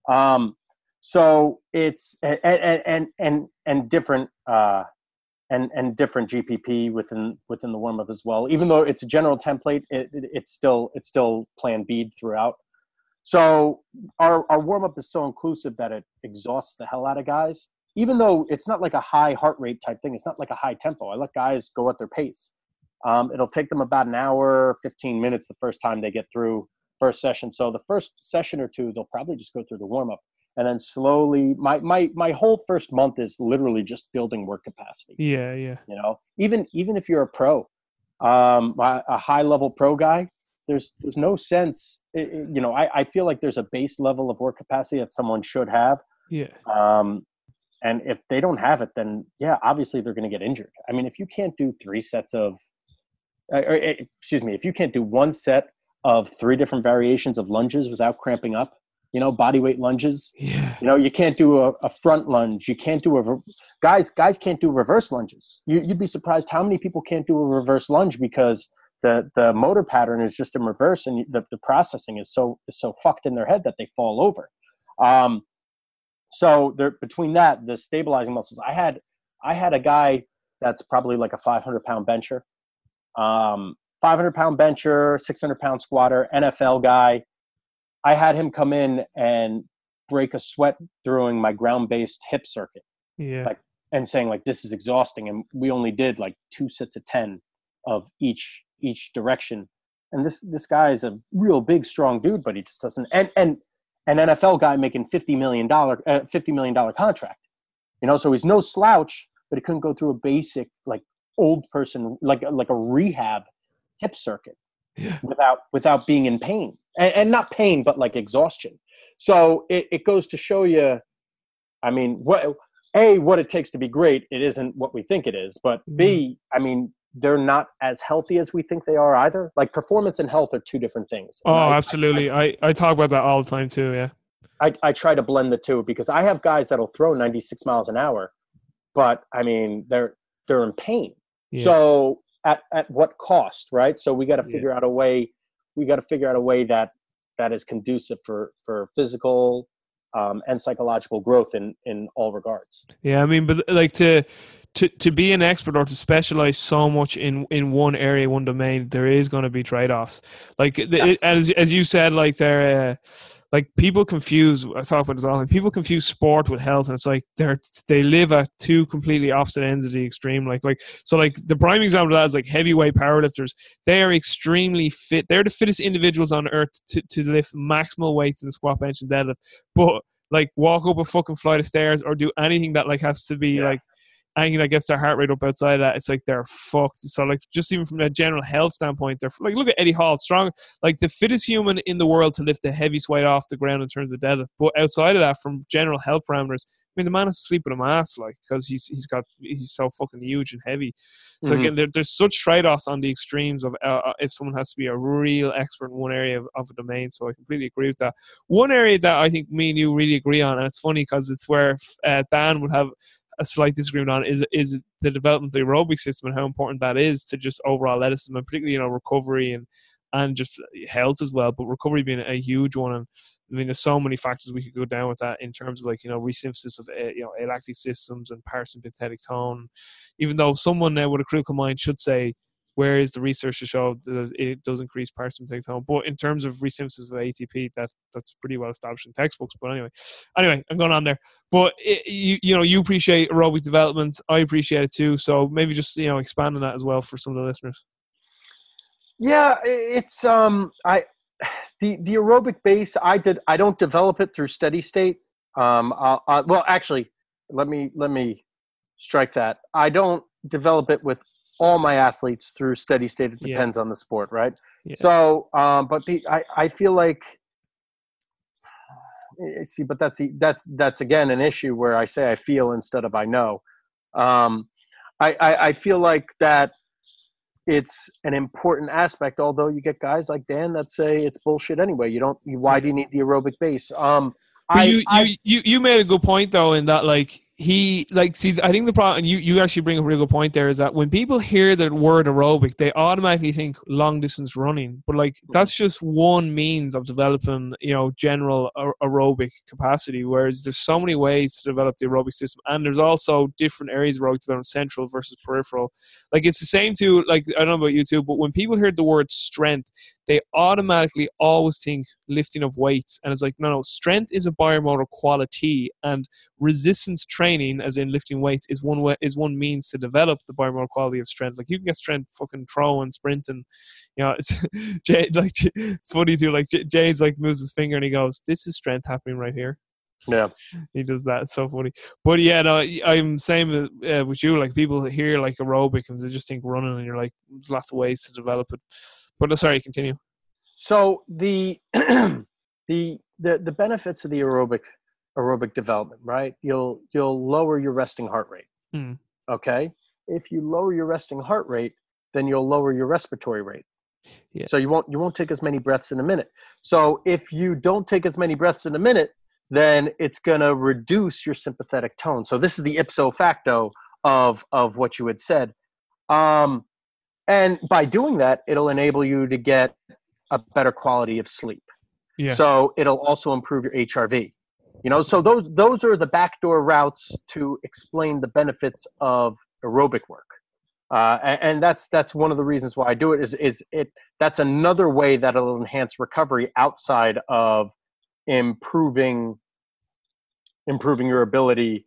B: um, so it's and and and and, and different uh, and and different gpp within within the warm-up as well even though it's a general template it, it, it's still it's still plan bead throughout so our, our warm is so inclusive that it exhausts the hell out of guys. Even though it's not like a high heart rate type thing, it's not like a high tempo. I let guys go at their pace. Um, it'll take them about an hour, 15 minutes the first time they get through first session. So the first session or two, they'll probably just go through the warm up, and then slowly. My my my whole first month is literally just building work capacity
A: Yeah. Yeah.
B: you know even even if you're a pro um a high level pro guy there's there's no sense you know I, I feel like there's a base level of work capacity that someone should have
A: Yeah.
B: um and if they don't have it then yeah obviously they're going to get injured i mean if you can't do three sets of uh, or, uh, excuse me if you can't do one set of three different variations of lunges without cramping up you know body weight lunges
A: Yeah.
B: you know, you can't do a, a front lunge. You can't do a guys. Guys can't do reverse lunges. You, you'd be surprised how many people can't do a reverse lunge because the the motor pattern is just in reverse, and the, the processing is so is so fucked in their head that they fall over. Um, so there between that, the stabilizing muscles. I had I had a guy that's probably like a 500 pound bencher, um, 500 pound bencher, 600 pound squatter, NFL guy. I had him come in and break a sweat during my ground based hip circuit
A: Yeah.
B: Like- and saying like this is exhausting and we only did like two sets of 10 of each each direction and this this guy is a real big strong dude but he just doesn't and and an NFL guy making 50 million dollar uh, 50 million dollar contract you know so he's no slouch but he couldn't go through a basic like old person like like a rehab hip circuit
A: Yeah.
B: without without being in pain and, and not pain but like exhaustion so it, it goes to show you i mean what a what it takes to be great it isn't what we think it is but b mm-hmm. i mean they're not as healthy as we think they are either. Like performance and health are two different things.
A: Oh,
B: I,
A: absolutely. I, I, I talk about that all the time too. Yeah.
B: I, I try to blend the two because I have guys that'll throw 96 miles an hour, but I mean they're they're in pain. Yeah. So at at what cost, right? So we got to figure yeah. out a way. We got to figure out a way that that is conducive for for physical um, and psychological growth in in all regards.
A: Yeah, I mean, but like to to to be an expert or to specialize so much in in one area, one domain, there is going to be trade offs. Like yes. it, as as you said, like there. Uh, like people confuse I talk about this all people confuse sport with health and it's like they're they live at two completely opposite ends of the extreme. Like like so like the prime example of that is like heavyweight powerlifters. They are extremely fit they're the fittest individuals on earth to, to lift maximal weights in the squat bench and deadlift. But like walk up a fucking flight of stairs or do anything that like has to be yeah. like anything that gets their heart rate up outside of that, it's like they're fucked. So like just even from a general health standpoint, they're like look at Eddie Hall, strong, like the fittest human in the world to lift the heaviest weight off the ground in terms of deadlift. But outside of that, from general health parameters, I mean the man has to sleep with a mask, like because he's he's got he's so fucking huge and heavy. So mm-hmm. again, there, there's such trade offs on the extremes of uh, uh, if someone has to be a real expert in one area of, of a domain. So I completely agree with that. One area that I think me and you really agree on, and it's funny because it's where uh, Dan would have a slight disagreement on is is the development of the aerobic system and how important that is to just overall athleticism and particularly you know recovery and and just health as well. But recovery being a huge one, and I mean, there's so many factors we could go down with that in terms of like you know resynthesis of uh, you know alactic systems and parasympathetic tone. Even though someone uh, with a critical mind should say where is the research to show that it does increase parasympathetic tone? But in terms of resynthesis of ATP, that's that's pretty well established in textbooks. But anyway, anyway, I'm going on there. But it, you you know you appreciate aerobic development, I appreciate it too. So maybe just you know expand on that as well for some of the listeners.
B: Yeah, it's um I the the aerobic base I did I don't develop it through steady state. Um, I'll, i well actually let me let me strike that. I don't develop it with all my athletes through steady state. It depends yeah. on the sport, right? Yeah. So, um, but the I, I feel like [SIGHS] eh, see, but that's the, that's that's again an issue where I say I feel instead of I know. Um, I, I I feel like that it's an important aspect. Although you get guys like Dan that say it's bullshit anyway. You don't. You, why do you need the aerobic base? Um,
A: I, you, I, you you made a good point though in that like he like see i think the problem and you, you actually bring a really good point there is that when people hear the word aerobic they automatically think long distance running but like mm-hmm. that's just one means of developing you know general aerobic capacity whereas there's so many ways to develop the aerobic system and there's also different areas of aerobic development central versus peripheral like it's the same too like i don't know about you too but when people hear the word strength they automatically always think lifting of weights. And it's like, no, no, strength is a biomotor quality, and resistance training, as in lifting weights, is one way is one means to develop the biomotor quality of strength. Like you can get strength fucking throwing, sprinting. You know, it's [LAUGHS] Jay. Like it's funny too. Like Jay's like moves his finger and he goes, "This is strength happening right here."
B: Yeah, [LAUGHS]
A: he does that. It's so funny. But yeah, no, I'm same uh, with you. Like people hear like aerobic and they just think running, and you're like, there's lots of ways to develop it. But uh, sorry, continue.
B: So the [CLEARS THROAT] the the the benefits of the aerobic aerobic development, right? You'll you'll lower your resting heart rate. Mm. Okay, if you lower your resting heart rate, then you'll lower your respiratory rate. Yeah. So you won't you won't take as many breaths in a minute. So if you don't take as many breaths in a minute, then it's going to reduce your sympathetic tone. So this is the ipso facto of of what you had said. Um, and by doing that it'll enable you to get a better quality of sleep yeah. so it'll also improve your hrv you know so those those are the backdoor routes to explain the benefits of aerobic work uh, and, and, that's that's one of the reasons why I do it is is it that's another way that it'll enhance recovery outside of improving improving your ability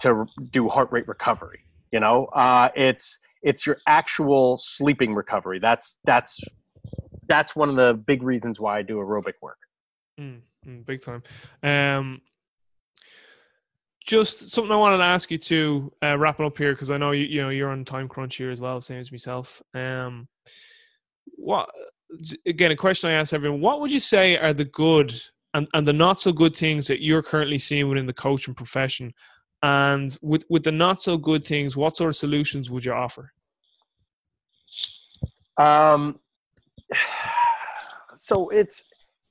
B: to do heart rate recovery. You know, uh, it's it's your actual sleeping recovery. That's that's that's one of the big reasons why I do aerobic work.
A: Mm, mm, big time. Um, just something I wanted to ask you to uh, wrap it up here because I know you you know you're on time crunch here as well, same as myself. Um, what again? A question I ask everyone: What would you say are the good and, and the not so good things that you're currently seeing within the coaching profession? And with with the not so good things, what sort of solutions would you offer?
B: Um, [SIGHS] so it's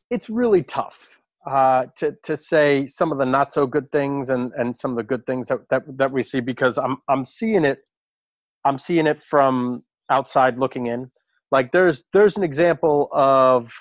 B: it's really tough uh, to to say some of the not so good things and and some of the good things that that, that we see because I'm I'm seeing it I'm seeing it from outside looking in. Like there's there's an example of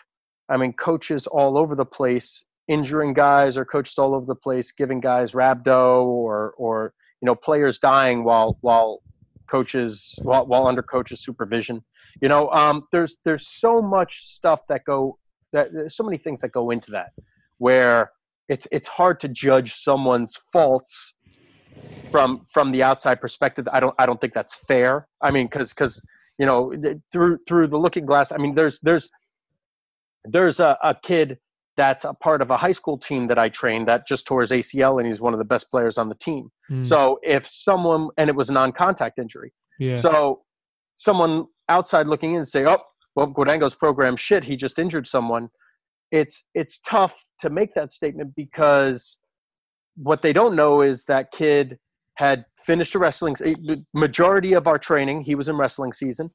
B: I mean coaches all over the place injuring guys or coaches all over the place giving guys rhabdo or or you know players dying while while coaches while, while under coaches supervision. You know um, there's there's so much stuff that go that there's so many things that go into that where it's it's hard to judge someone's faults from from the outside perspective. I don't i don't think that's fair. I mean because because you know through through the looking glass i mean there's there's there's a, a kid that's a part of a high school team that I trained that just tore his ACL and he's one of the best players on the team. Mm. So if someone and it was a non-contact injury. Yeah. So someone outside looking in and say, "Oh, well, Guadango's program shit. He just injured someone." It's it's tough to make that statement because what they don't know is that kid had finished a wrestling majority of our training. He was in wrestling season.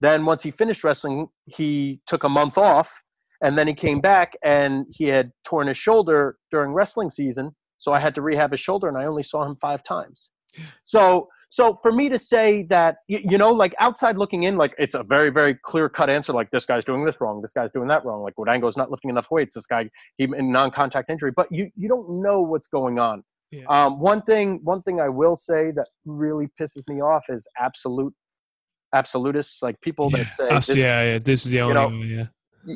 B: Then once he finished wrestling, he took a month off and then he came back and he had torn his shoulder during wrestling season. So I had to rehab his shoulder and I only saw him five times. So so for me to say that you, you know like outside looking in like it's a very very clear cut answer like this guy's doing this wrong this guy's doing that wrong like Guadango's not lifting enough weights this guy he in non-contact injury but you you don't know what's going on yeah. um, one thing one thing I will say that really pisses me off is absolute absolutists like people
A: yeah.
B: that say
A: this, yeah yeah this is the only you know, one, yeah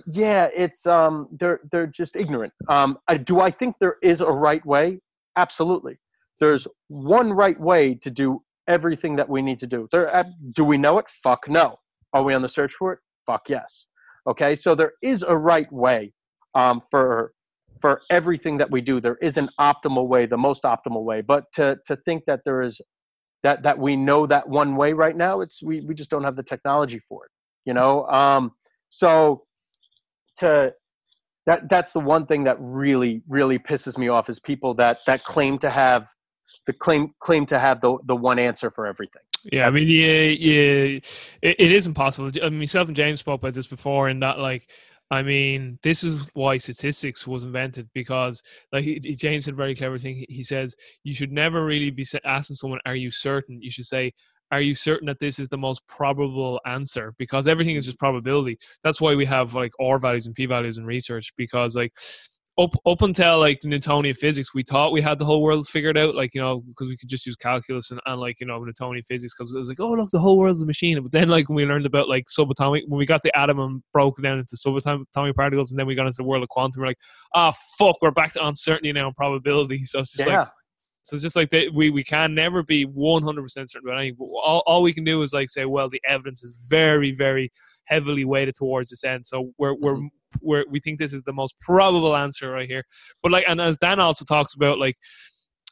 B: yeah it's um they're they're just ignorant. Um I, do i think there is a right way? Absolutely. There's one right way to do everything that we need to do. There uh, do we know it? Fuck no. Are we on the search for it? Fuck yes. Okay so there is a right way um for for everything that we do. There is an optimal way the most optimal way but to to think that there is that that we know that one way right now it's we we just don't have the technology for it you know? Um so to that that's the one thing that really really pisses me off is people that that claim to have the claim claim to have the the one answer for everything.
A: Yeah, I mean, yeah, yeah, it, it is impossible. I mean, myself and James spoke about this before, and that like, I mean, this is why statistics was invented because, like, James said a very clever thing. He says you should never really be asking someone, "Are you certain?" You should say, are you certain that this is the most probable answer? Because everything is just probability. That's why we have like R values and P values in research because like up up until like Newtonian physics, we thought we had the whole world figured out, like you know, because we could just use calculus and, and like you know Newtonian physics, because it was like, oh look, the whole world's a machine. But then like when we learned about like subatomic, when we got the atom and broke down into subatomic particles, and then we got into the world of quantum, we're like, ah, oh, fuck, we're back to uncertainty now and probability. [LAUGHS] So it's just yeah. like so it's just like they, we we can never be one hundred percent certain about anything. All, all we can do is like say, well, the evidence is very very heavily weighted towards this end. So we're we're mm-hmm. we're we think this is the most probable answer right here. But like, and as Dan also talks about, like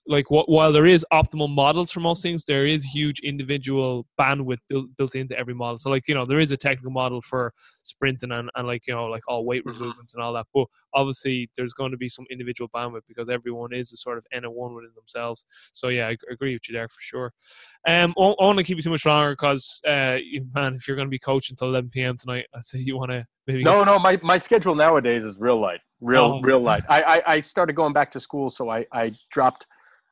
A: like what, while there is optimal models for most things, there is huge individual bandwidth built, built into every model. So like you know there is a technical model for sprinting and, and like you know like all weight mm-hmm. movements and all that. But obviously there's going to be some individual bandwidth because everyone is a sort of n one within themselves. So yeah, I agree with you there for sure. Um, I want to keep you too much longer because uh, man, if you're going to be coaching until 11 p.m. tonight, I say you want to maybe.
B: No, no, my my schedule nowadays is real light, real oh. real light. I, I I started going back to school, so I I dropped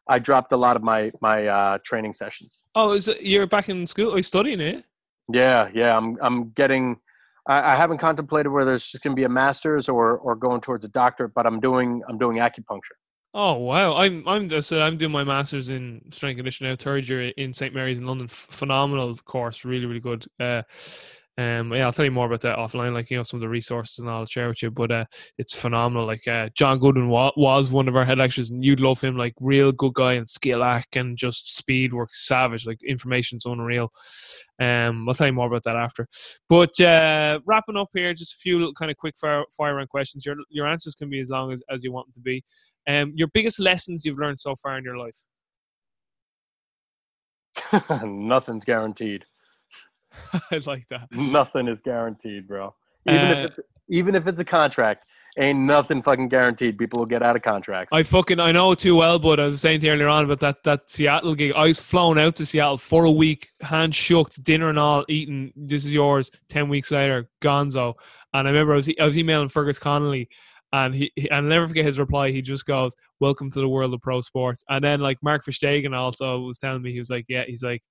B: I dropped a lot of my my uh, training sessions.
A: Oh, is it, you're back in school? Are you studying it?
B: Yeah, yeah. I'm I'm getting. I, I haven't contemplated whether it's just going to be a master's or or going towards a doctorate, but I'm doing I'm doing acupuncture.
A: Oh wow! I'm I'm so I'm doing my masters in strength conditioning now, third year in St Mary's in London. phenomenal course, really really good. Uh, um, yeah, I'll tell you more about that offline, like you know some of the resources and I'll share with you. But uh, it's phenomenal. Like uh, John Goodwin wa- was one of our head lecturers, and you'd love him. Like real good guy and skill act and just speed work savage. Like information's unreal. Um, I'll tell you more about that after. But uh, wrapping up here, just a few kind of quick fire, fire round questions. Your your answers can be as long as, as you want them to be. Um, your biggest lessons you've learned so far in your life. [LAUGHS]
B: Nothing's guaranteed. [LAUGHS]
A: I like that.
B: Nothing is guaranteed, bro. Even uh, if it's even if it's a contract, ain't nothing fucking guaranteed. People will get out of contracts.
A: I fucking I know too well, but I was saying to you earlier on about that that Seattle gig. I was flown out to Seattle for a week, hand shook, dinner and all, eating. This is yours. Ten weeks later, Gonzo. And I remember I was I was emailing Fergus Connolly, and he, he and I'll never forget his reply. He just goes, "Welcome to the world of pro sports." And then like Mark Verstegen also was telling me he was like, "Yeah," he's like.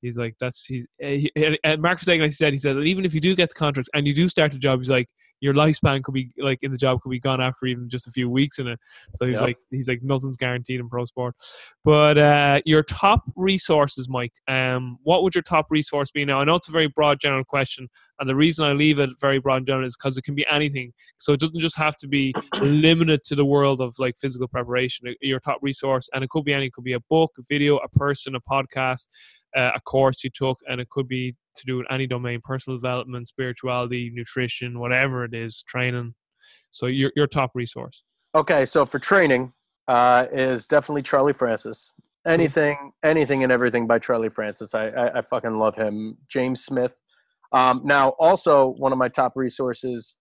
A: He's like that's he's he, and Mark. He said he said that even if you do get the contract and you do start the job, he's like your lifespan could be like in the job could be gone after even just a few weeks in it. So he's yep. like he's like nothing's guaranteed in pro sport. But uh, your top resources, Mike. Um, what would your top resource be now? I know it's a very broad general question, and the reason I leave it very broad and general is because it can be anything. So it doesn't just have to be limited to the world of like physical preparation. Your top resource, and it could be any. It could be a book, a video, a person, a podcast, uh, a course you took, and it could be to do with any domain personal development spirituality nutrition whatever it is training so your, your top resource
B: okay so for training uh, is definitely charlie francis anything anything and everything by charlie francis i i, I fucking love him james smith um, now also one of my top resources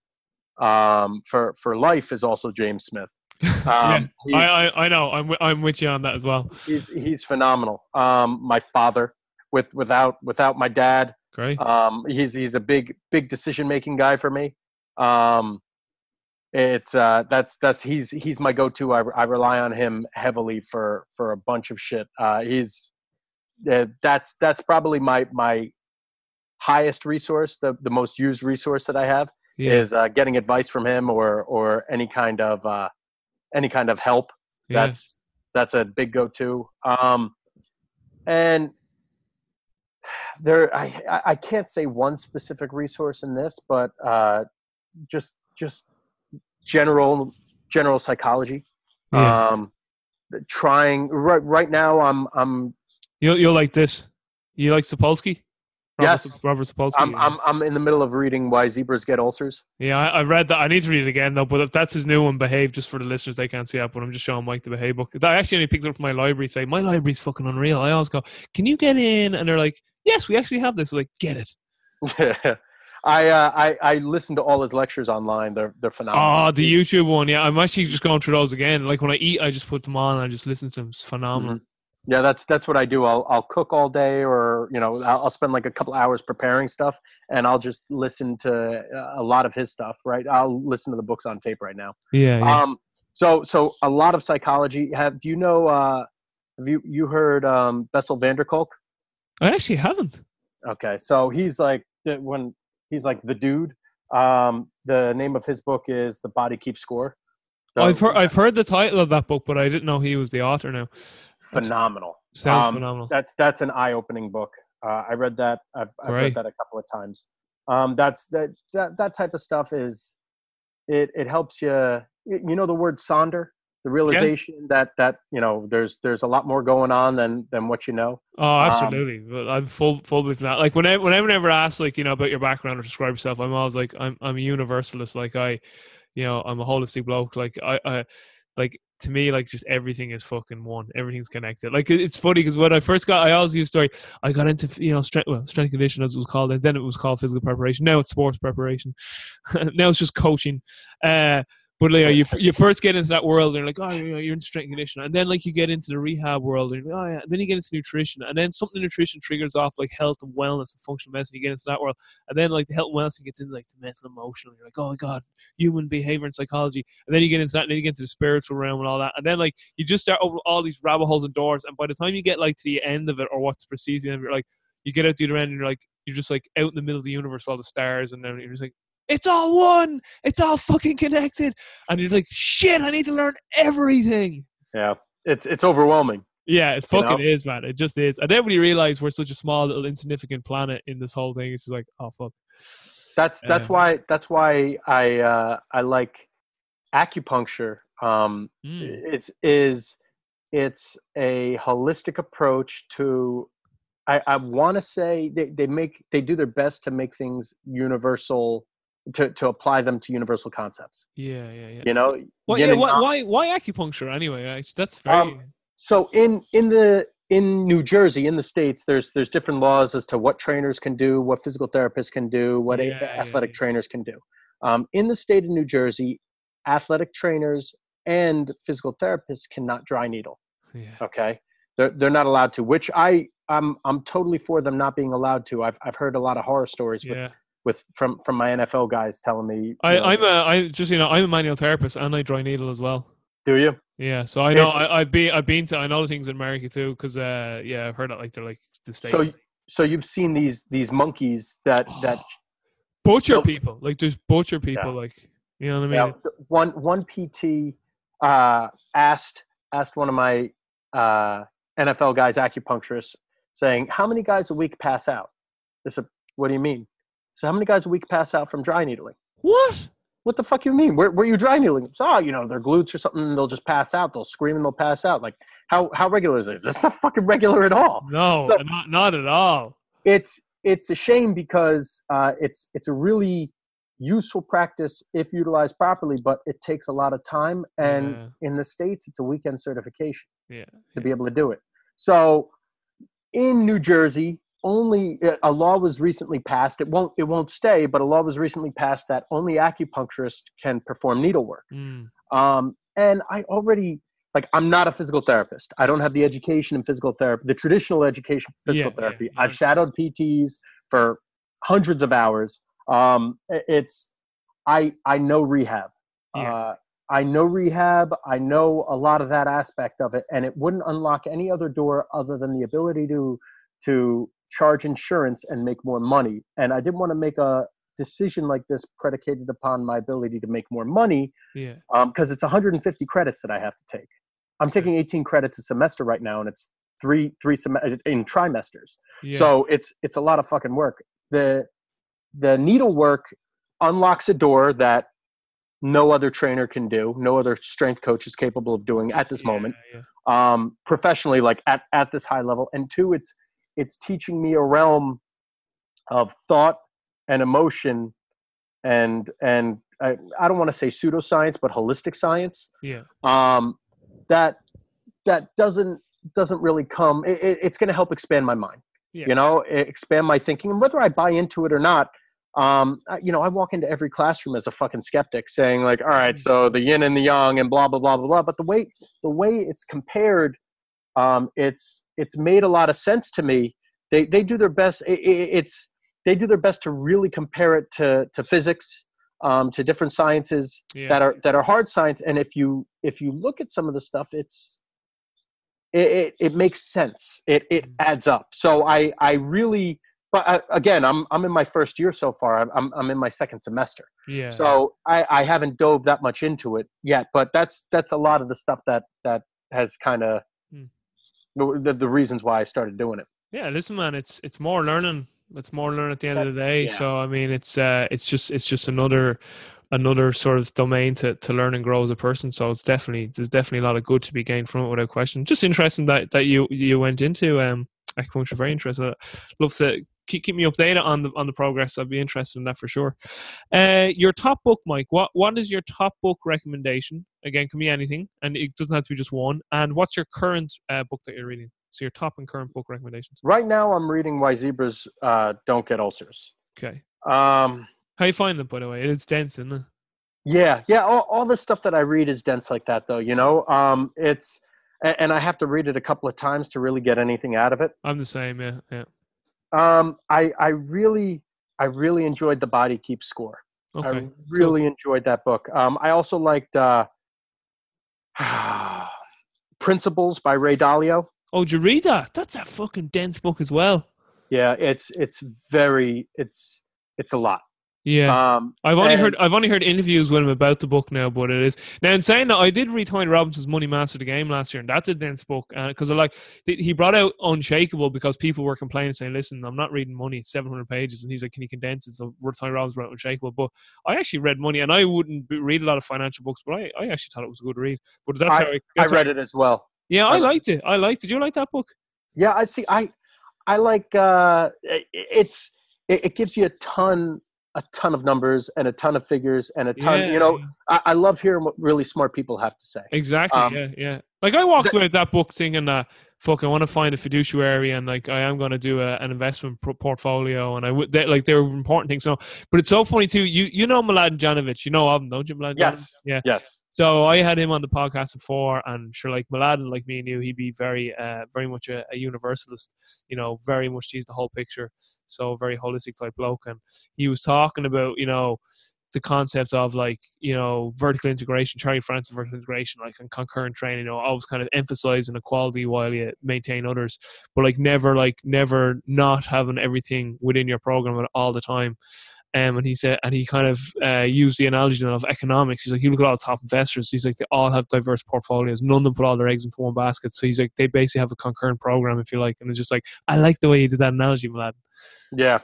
B: um, for for life is also james smith [LAUGHS]
A: um, yeah, I, I, I know I'm I'm with you on that as well.
B: He's he's phenomenal. Um, my father, with without without my dad,
A: Great.
B: Um, he's he's a big big decision making guy for me. Um, it's uh, that's that's he's he's my go to. I, I rely on him heavily for for a bunch of shit. Uh, he's uh, that's that's probably my my highest resource, the the most used resource that I have yeah. is uh, getting advice from him or or any kind of uh, any kind of help. Yeah. That's that's a big go to. Um, and there I, I can't say one specific resource in this but uh, just just general general psychology yeah. um trying right right now i'm i'm
A: you'll, you'll like this you like sapolsky
B: Robert,
A: yes, Robert Sapolsky.
B: I'm, I'm, I'm in the middle of reading Why Zebras Get Ulcers.
A: Yeah, I, I, read that. I need to read it again though. But that's his new one, Behave. Just for the listeners, they can't see that. But I'm just showing Mike the Behave book. I actually only picked it up from my library today. My library's fucking unreal. I always go, "Can you get in?" And they're like, "Yes, we actually have this." I'm like, get it. Yeah. [LAUGHS]
B: I, uh, I I listen to all his lectures online. They're they're phenomenal.
A: Oh, the YouTube one. Yeah, I'm actually just going through those again. Like when I eat, I just put them on and I just listen to them. It's phenomenal. Mm-hmm
B: yeah that's that's what i do. I'll i'll cook all day or you know i'll, I'll spend like a couple hours preparing stuff and i'll just listen to a lot of his stuff right? I'll listen to the books on tape right now.
A: Yeah, yeah. um
B: so so a lot of psychology. Have do you know uh have you you heard um bessel van der kolk?
A: I actually haven't.
B: Okay so he's like when he's like the dude. Um the name of his book is the body keeps score.
A: So, I've heard I've heard the title of that book, but I didn't know he was the author. Now,
B: phenomenal.
A: Sounds um, phenomenal.
B: That's that's an eye-opening book. Uh, I read that. I've, I've read that a couple of times. Um, that's that, that that type of stuff is it it helps you. You know the word sonder, the realization yeah. that that you know there's there's a lot more going on than than what you know.
A: Oh, um, absolutely. Um, I'm full full with that. Like whenever whenever ever asked like you know about your background or describe yourself, I'm always like I'm I'm a universalist. Like I, you know, I'm a holistic bloke. Like I I like to me, like just everything is fucking one. Everything's connected. Like it's funny because when I first got, I always use story. I got into you know strength, well, strength condition as it was called, and then it was called physical preparation. Now it's sports preparation. [LAUGHS] now it's just coaching. Uh, but like you, you first get into that world, and you're like, oh, you know, you're in strength and conditioning, and then like you get into the rehab world, and like, oh yeah, and then you get into nutrition, and then something in nutrition triggers off like health and wellness and functional medicine. You get into that world, and then like the health and wellness gets into like the mental, emotional. You're like, oh my god, human behavior and psychology, and then you get into that, and then you get into the spiritual realm and all that, and then like you just start opening all these rabbit holes and doors, and by the time you get like to the end of it or what's perceived, you're like, you get out the other end, and you're like, you're just like out in the middle of the universe, all the stars, and then you're just like, it's all one. It's all fucking connected. And you're like, shit, I need to learn everything.
B: Yeah. It's it's overwhelming.
A: Yeah, it fucking you know? is, man. It just is. And then when you realize we're such a small little insignificant planet in this whole thing, it's just like, oh fuck.
B: That's that's um, why that's why I uh I like acupuncture. Um mm. it's is it's a holistic approach to I, I want to say they, they make they do their best to make things universal to, to apply them to universal concepts.
A: Yeah, yeah, yeah.
B: You know,
A: well, yeah, why, why, why acupuncture anyway? That's very. Um,
B: so in in the in New Jersey, in the states, there's there's different laws as to what trainers can do, what physical therapists can do, what yeah, athletic yeah, trainers can do. Um, in the state of New Jersey, athletic trainers and physical therapists cannot dry needle.
A: Yeah.
B: Okay, they're they're not allowed to. Which I I'm I'm totally for them not being allowed to. I've I've heard a lot of horror stories with,
A: Yeah.
B: With from from my NFL guys telling me.
A: I,
B: know,
A: I'm a I just you know I'm a manual therapist and I dry needle as well.
B: do you?
A: Yeah, so I know
B: It's-
A: I, I've been I've been to I know things in America too because uh yeah I've heard that like they're like the state
B: So so you've seen these these monkeys that that
A: butcher
B: so-
A: people like just butcher people like you know what I mean.
B: Yeah, one one PT uh, asked asked one of my uh, NFL guys, acupuncturists, saying, "How many guys a week pass out?" I said, "What do you mean?" So how many guys a week pass out from dry needling?
A: What?
B: What the fuck you mean? Where were you dry needling? So, oh, you know, their glutes or something. They'll just pass out. They'll scream and they'll pass out. Like how how regular is it? That's not fucking regular at all.
A: No,
B: So-
A: not not at all.
B: it's it's a shame because uh, it's it's a really useful practice if utilized properly, but it takes a lot of time. And
A: Yeah.
B: in the states, it's a weekend certification
A: Yeah.
B: to be able to do it. So in New Jersey, only uh, a law was recently passed. It won't it won't stay, but a law was recently passed that only acupuncturists can perform needlework.
A: Mm.
B: Um, and I already like I'm not a physical therapist. I don't have the education in physical therapy, the traditional education for physical
A: yeah,
B: therapy.
A: yeah.
B: I've shadowed PTs for hundreds of hours. Um, it's I I know rehab.
A: Yeah.
B: Uh, I know rehab. I know a lot of that aspect of it, and it wouldn't unlock any other door other than the ability to to charge insurance and make more money. And I didn't want to make a decision like this predicated upon my ability to make more money
A: Yeah.
B: because it's 150 credits that I have to take. I'm taking 18 credits a semester right now, and it's three three sem- in trimesters.
A: Yeah.
B: So it's it's a lot of fucking work. The the needlework unlocks a door that no other trainer can do, no other strength coach is capable of doing at this
A: Yeah,
B: moment, um, professionally, like at, at this high level. And two, it's it's teaching me a realm of thought and emotion and and I, I don't want to say pseudoscience, but holistic science
A: Yeah.
B: um, that that doesn't doesn't really come. It, it- it's going to help expand my mind.
A: Yeah.
B: You know, expand my thinking, and whether I buy into it or not. Um, I- you know, I walk into every classroom as a fucking skeptic, saying like, "All right, so the yin and the yang, and blah blah blah blah blah." But the way the way it's compared, um, it's it's made a lot of sense to me. They they do their best. It, it, it's they do their best to really compare it to to physics, um, to different sciences
A: Yeah.
B: that are that are hard science and if you if you look at some of the stuff it's it it, it makes sense it it
A: Mhm.
B: adds up so i i really but I, again i'm i'm in my first year so far I'm- i'm in my second semester
A: yeah.
B: so i i haven't dove that much into it yet but that's that's a lot of the stuff that that has kind of. The, the reasons why i started doing it
A: Yeah, listen, man, it's it's more learning. It's more learning at the end of the day.
B: Yeah.
A: So I mean, it's uh, it's just it's just another another sort of domain to to learn and grow as a person. So it's definitely there's definitely a lot of good to be gained from it without question. Just interesting that that you you went into um acupuncture. Very interesting. Love to keep keep me updated on the on the progress. I'd be interested in that for sure. Uh, your top book, Mike. What what is your top book recommendation? Again, can be anything, and it doesn't have to be just one. And what's your current uh, book that you're reading? So your top and current book recommendations.
B: right now i'm reading why zebras uh, don't get ulcers
A: Okay.
B: um
A: How you find it, by the way? It's dense, isn't it?
B: Yeah, yeah. All, all the stuff that I read is dense like that, though. You know, um, it's and I have to read it a couple of times to really get anything out of it.
A: I'm the same. Yeah, yeah.
B: Um, I I really I really enjoyed the Body Keeps Score.
A: Okay.
B: I really enjoyed that book. Um, I also liked uh, [SIGHS] Principles by Ray Dalio.
A: Oh, did you read that? That's a fucking dense book as well.
B: Yeah, it's it's very it's it's a lot.
A: Yeah.
B: Um,
A: I've only
B: and-
A: heard I've only heard interviews with him about the book now, but it is now in saying that I did read Tony Robbins's Money Master the Game last year, and that's a dense book because I like th- he brought out Unshakable because people were complaining saying, "Listen, I'm not reading Money; it's 700 pages," and he's like, "Can you condense it?" So Tony Robbins wrote Unshakable, but I actually read Money, and I wouldn't be- read a lot of financial books, but I, I actually thought it was a good read. But that's how I,
B: I
A: that's how-
B: read it as well.
A: Yeah,
B: I
A: I liked it. I liked. Did you like that book?
B: Yeah, I see. I I like uh, it's it, it gives you a ton a ton of numbers and a ton of figures and a ton.
A: Yeah,
B: you know. I, I love hearing what really smart people have to say.
A: Exactly.
B: Um,
A: yeah, yeah. Like I walked away with that book thinking that fuck, I want to find a fiduciary and like I am going to do a, an investment pro- portfolio and I would they, like they're important things. So, but it's so funny too. You you know Mladen Jovanovic, you know of him, don't you, Mladen?
B: Yes.
A: Jovanovic? Yeah.
B: Yes.
A: So I had him on the podcast before, and sure, like Mladen, like me and you, he'd be very, uh, very much a, a universalist. You know, very much sees the whole picture. So very holistic type bloke, and he was talking about, you know, the concept of like you know vertical integration, Charlie Francis vertical integration, like and concurrent training. You know, always kind of emphasizing equality while you maintain others, but like never like never not having everything within your program all the time. Um, and he said, and he kind of uh, used the analogy of economics. He's like, you look at all the top investors. He's like, they all have diverse portfolios. None of them put all their eggs into one basket. So he's like, they basically have a concurrent program, if you like. And it's just like, I like the way you did that analogy, Mladen.
B: Yeah,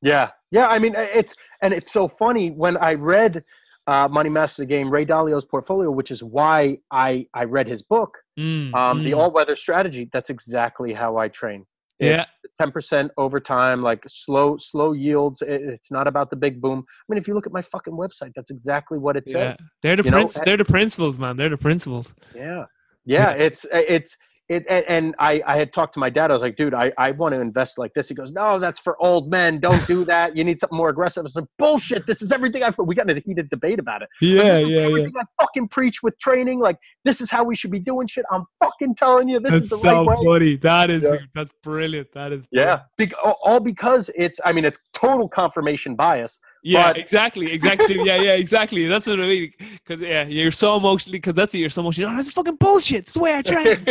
B: yeah, yeah. I mean, it's and it's so funny when I read uh, Money Masters the Game, Ray Dalio's portfolio, which is why I I read his book,
A: Mm,
B: um,
A: mm.
B: the all weather strategy. That's exactly how I train.
A: Yeah.
B: It's ten percent over time, like slow slow yields. It, it's not about the big boom. I mean, if you look at my fucking website, that's exactly what it
A: yeah.
B: says.
A: They're the
B: know,
A: they're the principles, man. They're the principles.
B: Yeah. Yeah, it's it's it and, and I I had talked to my dad. I was like, dude, I I want to invest like this. He goes, no, that's for old men. Don't do [LAUGHS] that. You need something more aggressive. I like, bullshit. This is everything I've, We got in a heated debate about it.
A: Yeah,
B: is
A: yeah, yeah.
B: I fucking preach with training. Like this is how we should be doing shit. I'm fucking telling you, this
A: That's
B: is the
A: so
B: right way.
A: funny. That is
B: Yeah.
A: that's brilliant. That is
B: Yeah, Bec- all- all because it's. I mean, it's total confirmation bias.
A: Yeah,
B: But-
A: exactly, exactly. yeah, yeah, exactly. That's what I mean. Because yeah, you're so emotionally. Because that's it. You're so emotional. Oh, that's fucking bullshit. That's the way I train.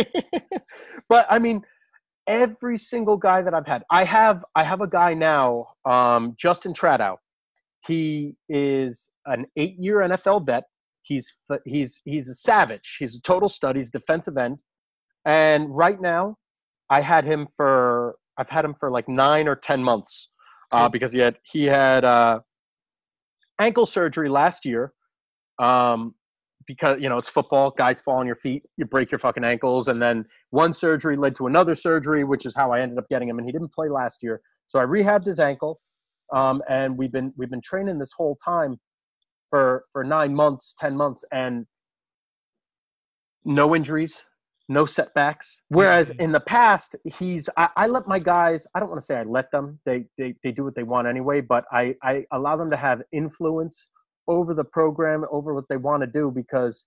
A: [LAUGHS]
B: but I mean, every single guy that I've had, I have I have a guy now, um, Justin Trattou. He is an eight-year NFL vet. He's he's he's a savage. He's a total stud. He's defensive end, and right now, I had him for I've had him for like nine or ten months uh, because he had he had uh, ankle surgery last year. Um, because you know it's football, guys fall on your feet, you break your fucking ankles, and then one surgery led to another surgery, which is how I ended up getting him. And he didn't play last year, so I rehabbed his ankle, um, and we've been we've been training this whole time for for nine months, ten months, and no injuries, no setbacks. Whereas
A: Mhm.
B: in the past, he's I, I let my guys. I don't want to say I let them. They they they do what they want anyway, but I I allow them to have influence over the program, over what they want to do because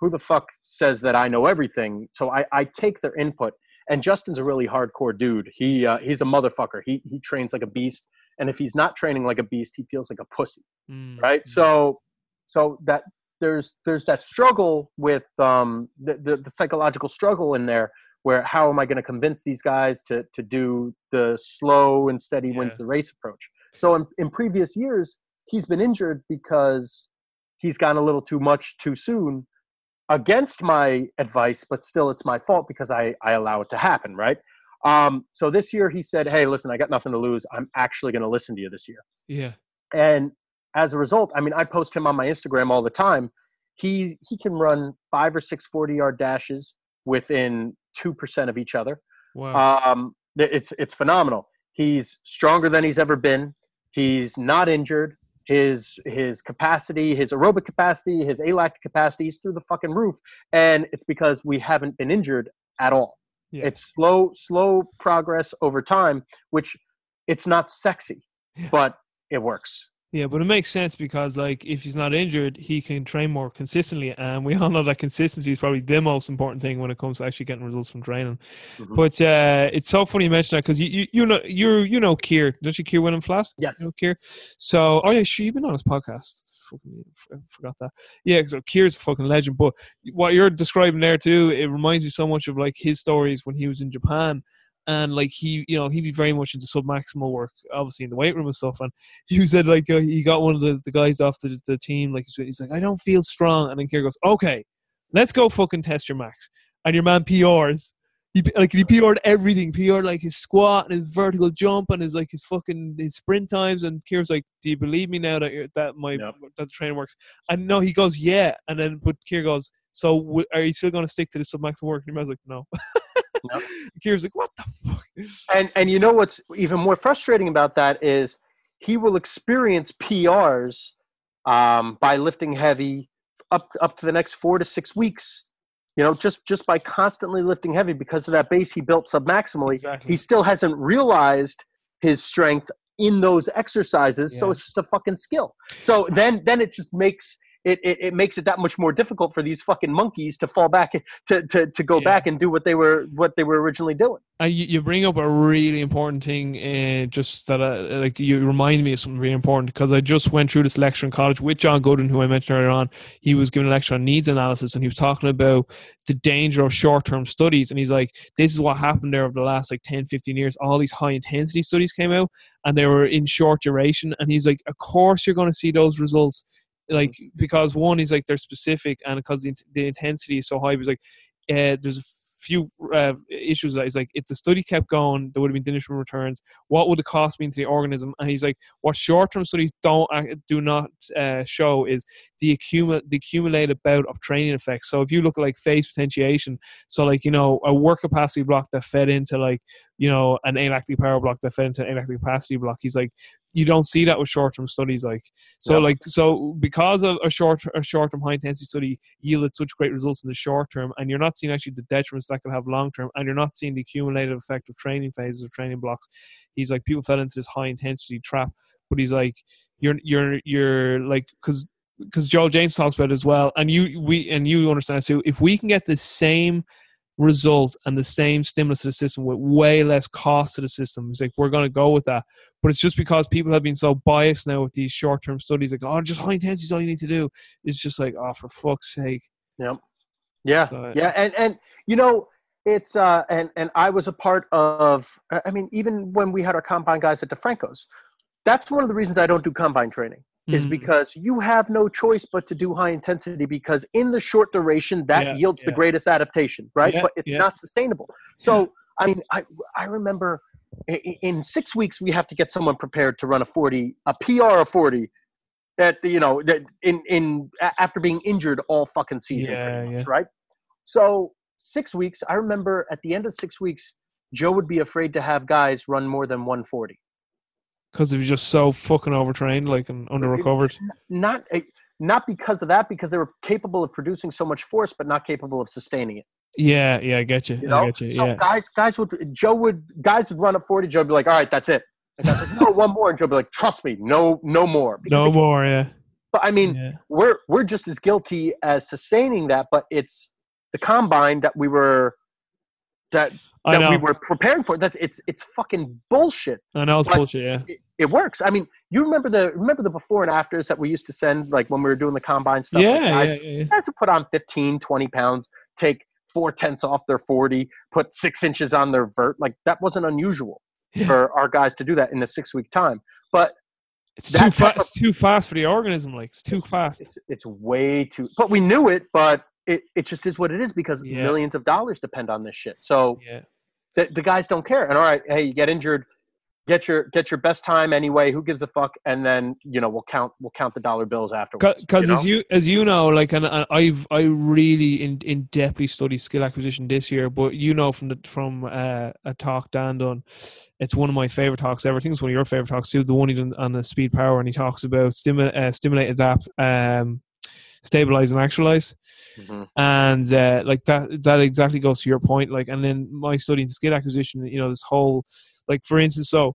B: who the fuck says that I know everything? So I, I take their input. And Justin's a really hardcore dude. He uh, he's a motherfucker. He he trains like a beast. And if he's not training like a beast, he feels like a pussy,
A: Mm,
B: right?
A: mm.
B: So so that there's there's that struggle with um the, the, the psychological struggle in there where how am I going to convince these guys to to do the slow and steady wins the race approach? So in, in previous years, he's been injured because he's gone a little too much too soon against my advice, but still it's my fault because I, I allow it to happen, right? Um, so this year he said, Hey, listen, I got nothing to lose. I'm actually going to listen to you this year.
A: yeah,
B: And as a result, I mean, I post him on my Instagram all the time. He, he can run five or six 40 yard dashes within 2% of each other.
A: wow.
B: Um, it's it's phenomenal. He's stronger than he's ever been. He's not injured. His his capacity, his aerobic capacity, his alactic capacity is through the fucking roof, and it's because we haven't been injured at all.
A: Yeah.
B: It's slow slow progress over time, which it's not sexy, but it works.
A: Yeah, but it makes sense because like if he's not injured, he can train more consistently, and we [LAUGHS] all know that consistency is probably the most important thing when it comes to actually getting results from training.
B: Mhm.
A: But uh, it's so funny you mention that because you, you you know you you know Keir, don't you? Keir Wenham-Flatt,
B: Yes.
A: you know Keir. So oh yeah, sure, you've been on his podcast. Fucking forgot that. Yeah, so Keir's a fucking legend. But what you're describing there too, it reminds me so much of like his stories when he was in Japan. And like he, you know, he'd be very much into sub maximal work, obviously in the weight room and stuff. And he said like uh, he got one of the, the guys off the, the team, like he's, he's like, I don't feel strong. And then Keir goes, Okay, let's go fucking test your max. And your man PRs. He like he PR'd everything. PR'd like his squat and his vertical jump and his like his fucking his sprint times. And Keir's like, Do you believe me now that you're, that my that the training works? And no, he goes, Yeah. And then but Keir goes, So w- are you still going to stick to the sub maximal work? And your man's like, No. [LAUGHS]
B: Nope. [LAUGHS]
A: Keir's like, What the fuck?
B: And and you know what's even more frustrating about that is he will experience PRs um, by lifting heavy up up to the next four to six weeks you know, just just by constantly lifting heavy because of that base he built submaximally,
A: Exactly.
B: he still hasn't realized his strength in those exercises. So it's just a fucking skill. So then then it just makes it, it, it makes it that much more difficult for these fucking monkeys to fall back to, to, to go
A: Yeah.
B: back and do what they were what they were originally doing.
A: Uh, you, you bring up a really important thing, uh, just that uh, like you remind me of something really important because I just went through this lecture in college with John Gooden, who I mentioned earlier on. He was giving a lecture on needs analysis, and he was talking about the danger of short-term studies. And he's like, "This is what happened there over the last like 10, 15 years. All these high-intensity studies came out, and they were in short duration. And he's like, of course you're going to see those results." Like because one is like they're specific, and because the, the intensity is so high, he's like, uh, there's a few uh, issues that he's like if the study kept going there would have been diminishing returns. What would the cost mean to the organism? And he's like what short-term studies don't do not uh, show is the accumul- the accumulated bout of training effects. So if you look at like phase potentiation so like you know a work capacity block that fed into like you know an alactic power block that fed into an alactic capacity block he's like you don't see that with short-term studies like so
B: Yep.
A: like so because of a short a short-term high intensity study yielded such great results in the short term and you're not seeing actually the detriments that can have long term and you're not seeing the cumulative effect of training phases or training blocks he's like people fell into this high intensity trap but he's like you're you're you're like because because Joel James talks about it as well and you we and you understand too if we can get the same result and the same stimulus to the system with way less cost to the system it's like we're going to go with that but it's just because people have been so biased now with these short-term studies like oh just high intensity is all you need to do it's just like oh for fuck's sake
B: Yep. Yeah.
A: So
B: yeah. And and you know, it's uh and and I was a part of I I mean, even when we had our combine guys at DeFranco's, that's one of the reasons I don't do combine training is
A: mm.
B: because you have no choice but to do high intensity because in the short duration that
A: yeah,
B: yields
A: yeah.
B: the greatest adaptation right?
A: Yeah,
B: but it's not sustainable. So i mean i i remember in 6 weeks we have to get someone prepared to run a 40 a PR of 40 that you know that in in after being injured all fucking season much, right? So 6 weeks i remember at the end of 6 weeks joe would be afraid to have guys run more than 140
A: because he was just so fucking overtrained, like and under recovered.
B: Not eh, not because of that, because they were capable of producing so much force, but not capable of sustaining it.
A: Yeah, yeah, I get you.
B: you know?
A: I get you.
B: So
A: yeah.
B: guys, guys would Joe would guys would run up forty. Joe would be like, "All right, that's it." And guys like, "No, one more." And Joe would be like, "Trust me, no, no more." Because
A: no more. Yeah.
B: But I mean,
A: yeah.
B: we're we're just as guilty as sustaining that, but it's the combine that we were that that we were preparing for. That it's it's fucking bullshit.
A: I know it's
B: but-
A: bullshit. Yeah,
B: It, it works. I mean, you remember the remember the before and afters that we used to send like when we were doing the combine stuff.
A: yeah,
B: guys,
A: yeah, yeah.
B: guys would put on 15, 20 pounds, take four tenths off their 40, put six inches on their vert. Like that wasn't unusual
A: Yeah.
B: for our guys to do that in a six week time. But
A: It's too fast. It's too fast for the organism. Like it's too fast.
B: it's, it's way too, but we knew it, but it, it just is what it is because
A: Yeah.
B: millions of dollars depend on this shit. So
A: Yeah,
B: the, the guys don't care. And all right, hey, you get injured, get your get your best time anyway. Who gives a fuck? And then you know we'll count we'll count the dollar bills afterwards.
A: because as you as you know, like, and I- I've I really in in depthly studied skill acquisition this year. But you know from the from uh, a talk Dan done, it's one of my favorite talks ever. I think it's one of your favorite talks too. The one he done on the speed power, and he talks about stimulate, uh, stimulate, adapt, um, stabilize, and actualize.
B: Mhm.
A: and uh, like that that exactly goes to your point like and then my study in skill acquisition you know this whole like for instance so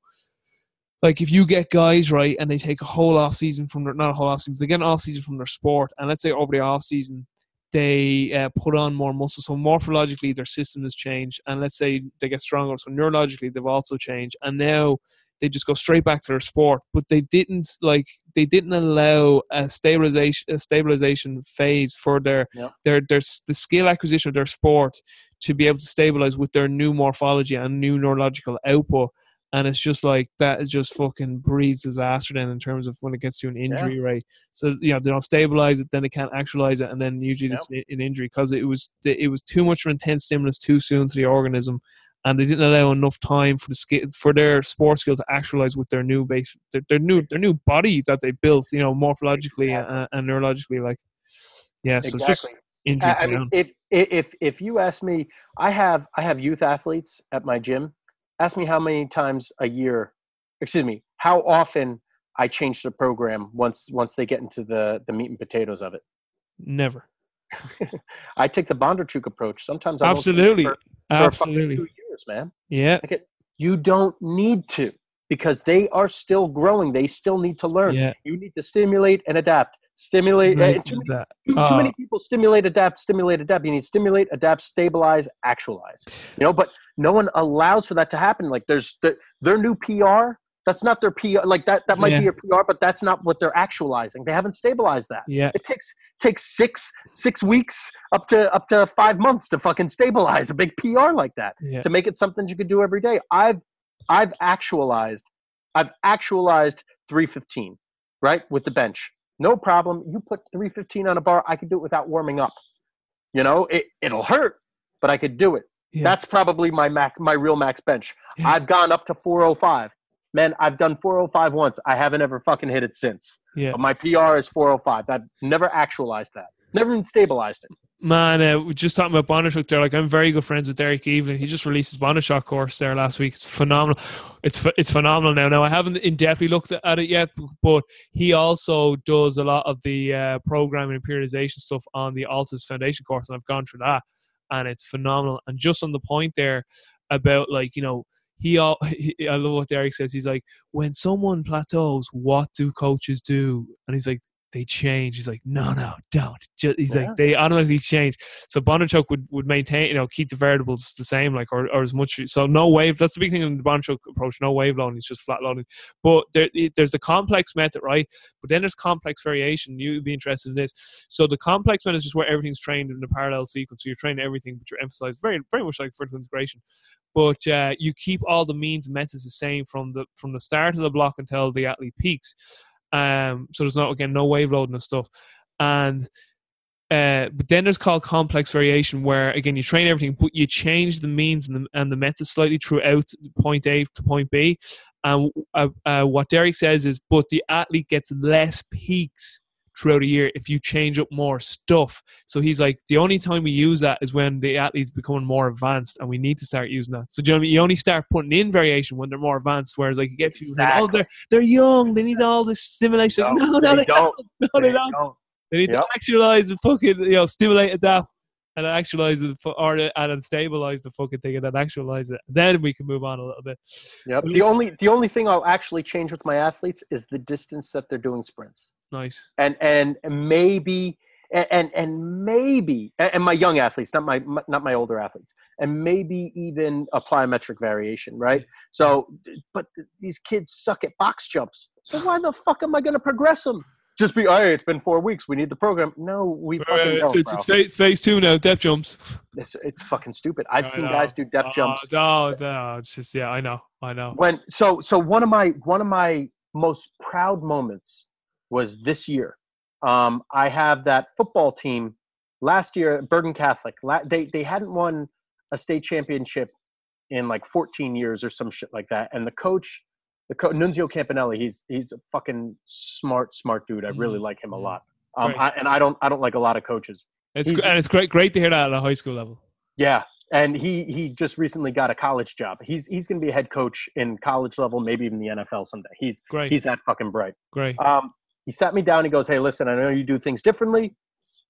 A: like if you get guys right and they take a whole off season from their not a whole off season but they get an off season from their sport and let's say over the off season they uh, put on more muscle so morphologically their system has changed and let's say they get stronger so neurologically they've also changed and now they just go straight back to their sport. But they didn't like they didn't allow a stabilization a stabilization phase for their
B: Yep.
A: their their the skill acquisition of their sport to be able to stabilize with their new morphology and new neurological output. And it's just like that is just fucking breeds disaster then in terms of when it gets to an injury rate. So you know they don't stabilize it then they can't actualize it and then usually it's an injury because it was it was too much of an intense stimulus too soon to the organism and they didn't allow enough time for the skill for their sports skill to actualize with their new base their, their new their new body that they built you know morphologically
B: Exactly.
A: and, and neurologically like yeah so it's just
B: exactly.
A: injury
B: I, I mean, if if if you ask me, I have I have youth athletes at my gym. Ask me how many times a year, excuse me, how often I change the program once once they get into the the meat and potatoes of it.
A: never [LAUGHS]
B: I take the Bondarchuk approach. Sometimes I
A: Absolutely.
B: for, for
A: Absolutely.
B: Years, man.
A: Yeah.
B: You don't need to because they are still growing. They still need to learn.
A: Yeah.
B: You need to stimulate and adapt. Stimulate. uh, too, many, [CLEARS THROAT] too, too
A: Uh,
B: many people stimulate, adapt, stimulate, adapt. You need stimulate, adapt, stabilize, actualize. You know, but no one allows for that to happen. Like there's the, their new PR. That's not their PR. Like that. That might
A: Yeah.
B: be a PR, but that's not what they're actualizing. They haven't stabilized that.
A: Yeah.
B: It takes takes six six weeks up to up to five months to fucking stabilize a big PR like that
A: Yeah.
B: to make it something you could do every day. I've I've actualized I've actualized 315, right? With the bench. No problem. You put 315 on a bar, I could do it without warming up. You know, it, it'll hurt, but I could do it.
A: Yeah.
B: That's probably my max my real max bench. I've gone up to 405. Man, I've done 405 once. I haven't ever fucking hit it since.
A: Yeah.
B: But my PR is 405. I've never actualized that. Never even stabilized it.
A: Man, uh, just talking about Bondarchuk there. Like, I'm very good friends with Derek Evely. He just released his Bondarchuk course there last week. It's phenomenal. It's it's phenomenal now. Now, I haven't in depthly looked at it yet, but he also does a lot of the uh, programming and periodization stuff on the Altus Foundation course, and I've gone through that, and it's phenomenal. And just on the point there about like you know. He, all, [LAUGHS] he, I love what Derek says. He's like, when someone plateaus, what do coaches do? And he's like, they change. He's like, no, no, don't. Just, he's
B: Yeah.
A: like, they automatically change. So Bondarchuk would, would maintain, you know, keep the variables the same, like, or, or as much. So no wave. That's the big thing in the Bondarchuk approach. No wave loading. It's just flat loading. But there, there's the complex method, right? But then there's complex variation. You'd be interested in this. So the complex method is just where everything's trained in a parallel sequence. So you're training everything, but you're emphasized very, very much like vertical integration. But uh, you keep all the means and methods the same from the from the start of the block until the athlete peaks. Um, so there's not again no wave loading and stuff. And uh, but then there's called complex variation, where again you train everything, but you change the means and the, and the methods slightly throughout point A to point B. And uh, uh, what Derek says is, but the athlete gets less peaks throughout a year if you change up more stuff. So he's like, the only time we use that is when the athlete's becoming more advanced, and we need to start using that. So do you know I mean? You only start putting in variation when they're more advanced. Whereas like you get people saying, oh, they're they're young, they need all this stimulation. [LAUGHS] No, no,
B: they
A: they
B: don't.
A: No,
B: They
A: they don't.
B: don't.
A: They need
B: Yep.
A: to actualize and fucking you know stimulate adapt and actualize it or and then stabilize the fucking thing and then actualize it. Then we can move on a little bit. Yeah.
B: The only the only thing I'll actually change with my athletes is the distance that they're doing sprints.
A: Nice.
B: and and maybe and and, maybe and my young athletes not my my- not my older athletes and maybe even a plyometric variation right so but these kids suck at box jumps so why the fuck am i going to progress them just be hey it's been four weeks we need the program no we fucking
A: Uh, it's,
B: don't,
A: it's, it's, phase, it's phase two now. Depth jumps.
B: it's, it's fucking stupid [LAUGHS] i've
A: I
B: seen
A: know.
B: guys do depth jumps
A: Oh, no, no, it's just yeah. I know. I know.
B: when so so one of my one of my most proud moments was this year um, i have that football team last year at bergen catholic la- they they hadn't won a state championship in like 14 years or some shit like that and the coach the co- nunzio campanelli he's he's a fucking smart smart dude i really
A: Mhm.
B: like him a
A: Mhm.
B: lot um, I, and i don't i don't like a lot of coaches
A: It's
B: he's-
A: and it's great. Great to hear that at a high school level.
B: yeah, and he he just recently got a college job. He's he's going to be a head coach in college level, maybe even the NFL someday. He's
A: Great.
B: he's that fucking bright.
A: great.
B: Um, he sat me down. He goes, "Hey, listen, I know you do things differently.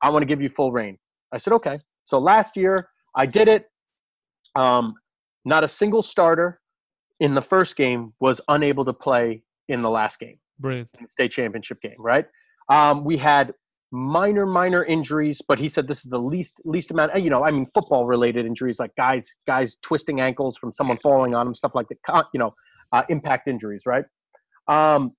B: I want to give you full reign." I said, "Okay." So last year I did it. Um, not a single starter in the first game was unable to play in the last game
A: Brilliant.
B: in the state championship game, right? Um, we had minor, minor injuries, but he said this is the least least amount. You know, I mean, football related injuries like guys guys twisting ankles from someone falling on them, stuff like that. You know, uh, impact injuries, right? Um,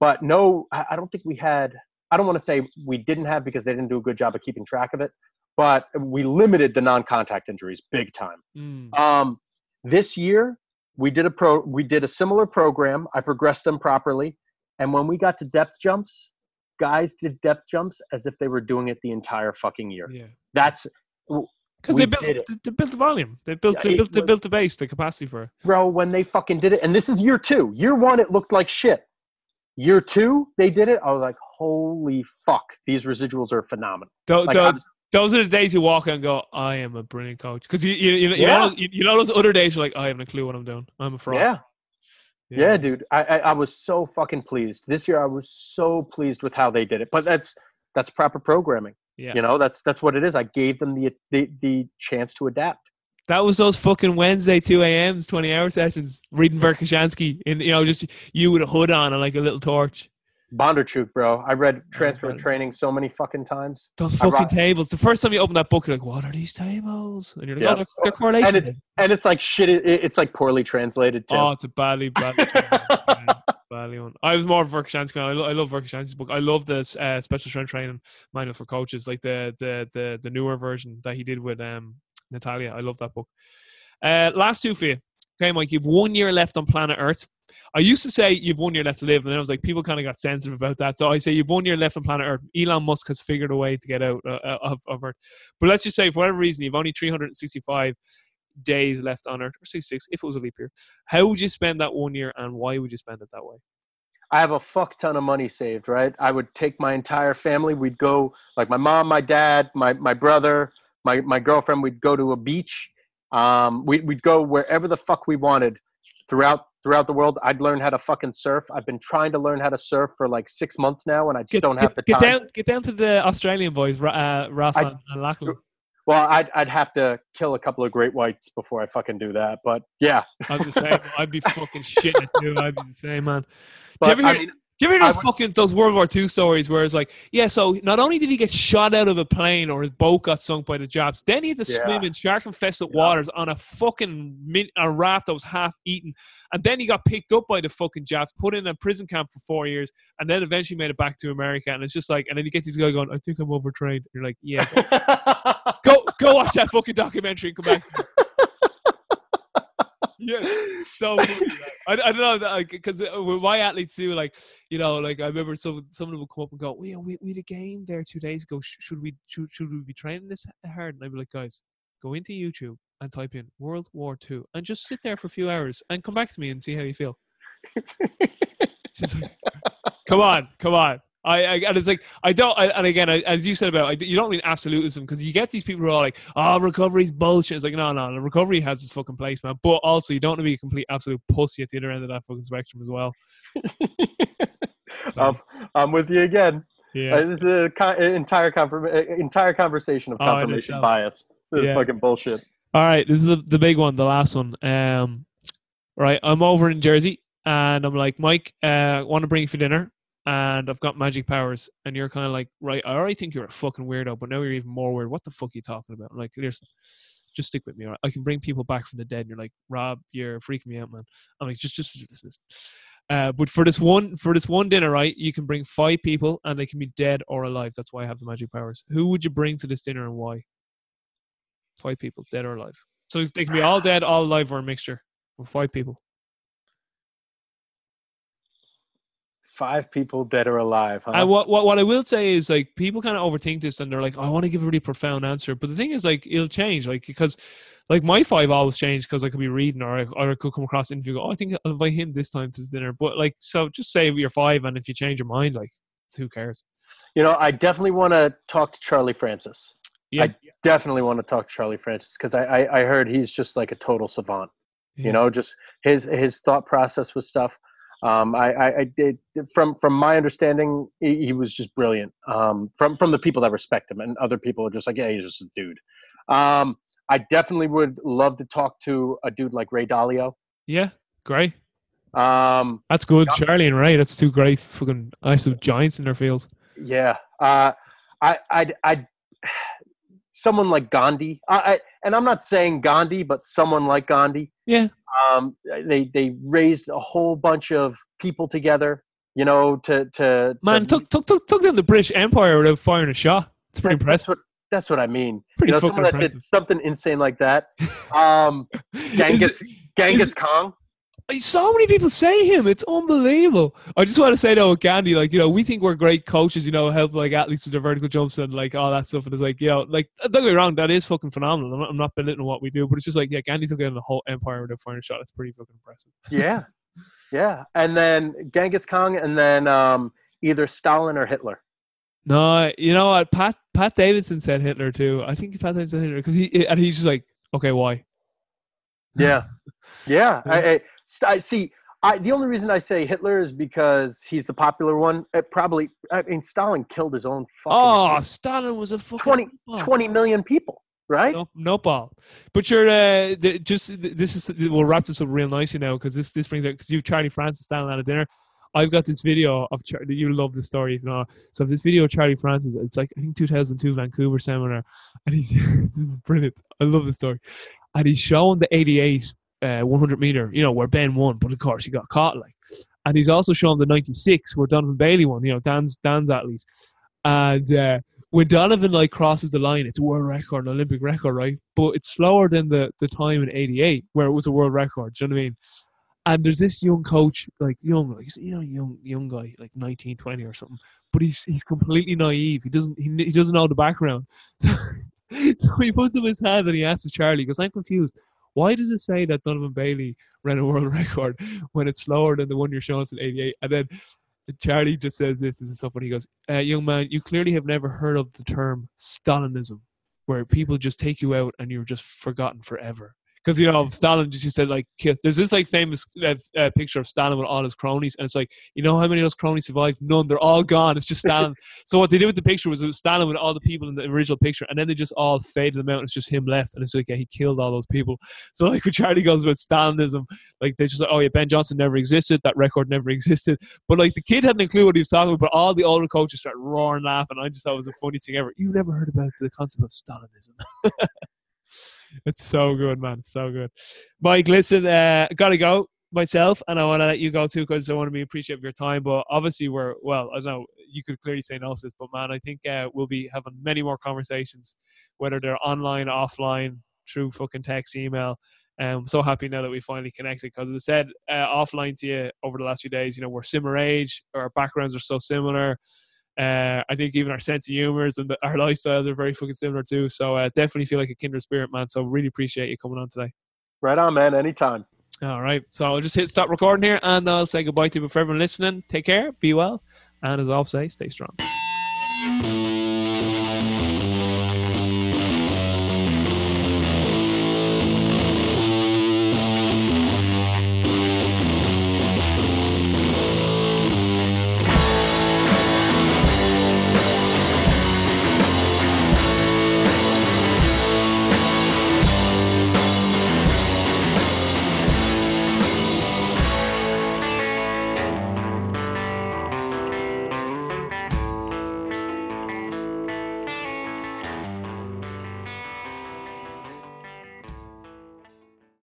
B: but no, I I don't think we had. I don't want to say we didn't have because they didn't do a good job of keeping track of it, but we limited the non-contact injuries big time.
A: Mm.
B: Um, this year we did a pro we did a similar program. I progressed them properly, and when we got to depth jumps, guys did depth jumps as if they were doing it the entire fucking year.
A: Yeah.
B: That's
A: Because they built they, built the volume. They built they built they built the base, the capacity for it.
B: bro when they fucking did it. And this is year two. Year one, it looked like shit. Year two, they did it. I was like, holy fuck, these residuals are phenomenal.
A: Tho-
B: Like, I'm-
A: those are the days you walk and go, I am a brilliant coach. Because you you, you, you,
B: Yeah.
A: know, those- you, know those other days you're like, I haven't a clue what I'm doing. I'm a fraud.
B: Yeah, yeah, dude. I, I I was so fucking pleased this year. I was so pleased with how they did it. But that's that's proper programming.
A: Yeah.
B: You know, that's that's what it is. I gave them the the, the chance to adapt.
A: That was those fucking Wednesday two a.m.s, twenty hour sessions, reading Verkhoshansky in you know just you with a hood on and like a little torch.
B: Bondarchuk, bro. I read Transfer
A: Bondarchuk.
B: Training so many fucking times.
A: Those fucking
B: rock-
A: tables. The first time you open that book, you're like, "What are these tables?" And you're like,
B: Yeah.
A: "Oh, they're, they're correlation."
B: And, it, and it's like shit. It, it's like poorly translated too.
A: oh, it's a badly, badly, [LAUGHS] badly one. I was more of Verkhoshansky. I, lo- I love Verkhoshansky's book. I love this uh, special strength training manual for coaches, like the the the the newer version that he did with um Natalia. I love that book. Uh, last two for you. Okay, Mike, you've one year left on planet Earth. I used to say you've one year left to live, and then I was like, people kind of got sensitive about that. So I say you've one year left on planet Earth. Elon Musk has figured a way to get out uh, uh, of, of Earth. But let's just say, for whatever reason, you've only 365 days left on Earth, or 66 if it was a leap year. How would you spend that one year, and why would you spend it that way?
B: I have a fuck ton of money saved, right? I would take my entire family. We'd go, like my mom, my dad, my, my brother, my, my girlfriend. We'd go to a beach. Um, we, we'd go wherever the fuck we wanted throughout throughout the world. I'd learn how to fucking surf. I've been trying to learn how to surf for like six months now, and I just
A: Get,
B: don't
A: get,
B: have the
A: get
B: time.
A: down, get down to the Australian boys, uh, Rafa
B: I-
A: and Lachlan.
B: Well, I'd I'd have to kill a couple of great whites before I fucking do that. But yeah,
A: I'm the same. I'd be fucking [LAUGHS] shitting it too. I'd be the same, man.
B: but
A: ever
B: I mean,
A: Do you
B: I
A: those
B: would-
A: fucking those World War II stories where it's like, yeah, so not only did he get shot out of a plane or his boat got sunk by the Japs, then he had to
B: Yeah.
A: swim in shark infested
B: Yeah.
A: waters on a fucking min- a raft that was half eaten, and then he got picked up by the fucking Japs, put in a prison camp for four years, and then eventually made it back to America. And it's just like, and then you get these guys going, I think I'm overtrained. You're like, yeah, go, [LAUGHS] go, go watch that fucking documentary and come back. [LAUGHS] to me." yeah, so funny. I, I don't know because with uh, my athletes too, like you know, like I remember some some of them would come up and go, "We we we had a game there two days ago. Sh- should we should, should we be training this hard?" And I'd be like, "Guys, go into YouTube and type in World War Two and just sit there for a few hours and come back to me and see how you feel." [LAUGHS] Like, come on, come on. I, I and it's like I don't. I, and again, I, as you said about, I, you don't mean absolutism because you get these people who are like, "Oh, recovery's bullshit." It's like, no, no, recovery has its fucking place, man. But also, you don't want to be a complete absolute pussy at the other end of that fucking spectrum as well. [LAUGHS] So,
B: um, I'm with you again.
A: yeah,
B: Uh, This is a con- entire confirm- entire conversation of
A: Oh,
B: confirmation
A: itself.
B: bias. This is fucking bullshit.
A: All right, this is the, the big one, the last one. Um, right, I'm over in Jersey, and I'm like, Mike, uh, want to bring you for dinner, and I've got magic powers, and you're kind of like, right, I already think you're a fucking weirdo, but now you're even more weird. What the fuck are you talking about? I'm like, listen, just stick with me. Right? I can bring people back from the dead. And you're like, Rob, you're freaking me out, man. I'm like, just, just, just, just. just. Uh, but for this one, for this one dinner, right, you can bring five people, and they can be dead or alive. That's why I have the magic powers. Who would you bring to this dinner, and why? Five people, dead or alive. So they can be all dead, all alive, or a mixture. Or five people.
B: Five people dead or alive. Huh?
A: And what, what what I will say is like people kind of overthink this and they're like, oh, I want to give a really profound answer. But the thing is like it'll change, like because like my five always change because I could be reading or I, or I could come across an interview. Go, oh, I think I'll invite him this time to dinner. But like so, just say you're five, and if you change your mind, like who cares?
B: you know, I definitely want to talk to Charlie Francis.
A: Yeah,
B: I definitely want to talk to Charlie Francis because I, I I heard he's just like a total savant.
A: Yeah.
B: You know, just his his thought process with stuff. Um, I, I, I did from from my understanding, he, he was just brilliant. Um, from from the people that respect him, and other people are just like, yeah, he's just a dude. Um, I definitely would love to talk to a dude like Ray Dalio.
A: yeah, great.
B: Um,
A: That's good. Charlie and Ray. That's two great fucking absolute giants in their fields.
B: yeah, uh, I, I, I, [SIGHS] someone like Gandhi. I, I, and I'm not saying Gandhi, but someone like Gandhi.
A: Yeah.
B: Um, they they raised a whole bunch of people together. You know, to to
A: Man,
B: to,
A: took took took took down the British Empire without firing a shot. It's pretty
B: that's, that's
A: impressive.
B: what that's what I mean.
A: Pretty
B: you know,
A: fucking impressive.
B: something insane like that. [LAUGHS] Um,
A: Is
B: Genghis
A: it-
B: Genghis Khan.
A: So many people say him. It's unbelievable. I just want to say though, with Gandhi, like you know, we think we're great coaches, you know, help like athletes with their vertical jumps and like all that stuff. And it's like, you know, like don't get me wrong, that is fucking phenomenal. I'm not, I'm not belittling what we do, but it's just like, yeah, Gandhi took down the whole empire firing a shot. It's pretty fucking impressive.
B: Yeah, yeah, and then Genghis Khan, and then um, either Stalin or Hitler.
A: No, you know what? Pat Pat Davidson said Hitler too. I think Pat Davidson said Hitler because he and he's just like, okay, why?
B: Yeah, yeah. [LAUGHS] I, I, I see. I, the only reason I say Hitler is because he's the popular one. It probably, I mean, Stalin killed his own fucking
A: Oh, Stalin was a fucking
B: 20, 20 million people, right?
A: No, no ball. But you're uh, the, just this is we'll wrap this up real nicely now because this this brings out because you Charlie Francis standing at a dinner. I've got this video of Char- you love the story if know. So this video of Charlie Francis. It's like I think 2002 Vancouver seminar, and he's [LAUGHS] this is brilliant. I love the story, and he's showing the 88 uh, 100 meter. You know where Ben won, but of course he got caught. Like, and he's also shown the 96 where Donovan Bailey won. You know Dan's Dan's athlete, and. Uh, when Donovan like crosses the line, it's a world record, an Olympic record, right? But it's slower than the the time in '88 where it was a world record. Do you know what I mean? And there's this young coach, like young, like you know, young young guy, like 19, 20 or something. But he's he's completely naive. He doesn't he, he doesn't know the background. [LAUGHS] so he puts up his hand and he asks Charlie, "Because "I'm confused. Why does it say that Donovan Bailey ran a world [LAUGHS] record when it's slower than the one you're showing us in '88?" And then Charlie just says this, this is so funny. He goes, uh, Young man, you clearly have never heard of the term Stalinism, where people just take you out and you're just forgotten forever. Because, you know, Stalin just said, like, kill. There's this, like, famous uh, uh, picture of Stalin with all his cronies, and it's like, you know how many of those cronies survived? None. They're all gone. It's just Stalin. [LAUGHS] so, what they did with the picture was it was Stalin with all the people in the original picture, and then they just all faded them out, and it's just him left. And it's like, yeah, he killed all those people. [LAUGHS] So, like, when Charlie goes about Stalinism, like, they just like, oh, yeah, Ben Johnson never existed. That record never [LAUGHS] existed. But like the kid hadn't a clue what he was talking about, but all the older coaches started roaring laughing. I just thought it was the funniest thing ever. You've never heard about the concept of Stalinism. It's so good, man. So good. Mike, listen, uh, gotta go myself, and I want to let you go too because I want to be appreciative of your time. But obviously, we're well. I don't know. You could clearly say no to this, but man, I think uh, we'll be having many more conversations, whether they're online, offline, through fucking text, email. Um, I'm so happy now that we finally connected because, as I said uh, offline to you over the last few days, you know, we're similar age, our backgrounds are so similar. Uh, I think even our sense of humors and the, our lifestyles are very fucking similar too. So uh, definitely feel like a kindred spirit, man. So really appreciate you coming on today.
B: Right on, man. Anytime.
A: All right. So I'll just hit stop recording here and I'll say goodbye to you. But for everyone listening, take care, be well, and as I always say, stay strong.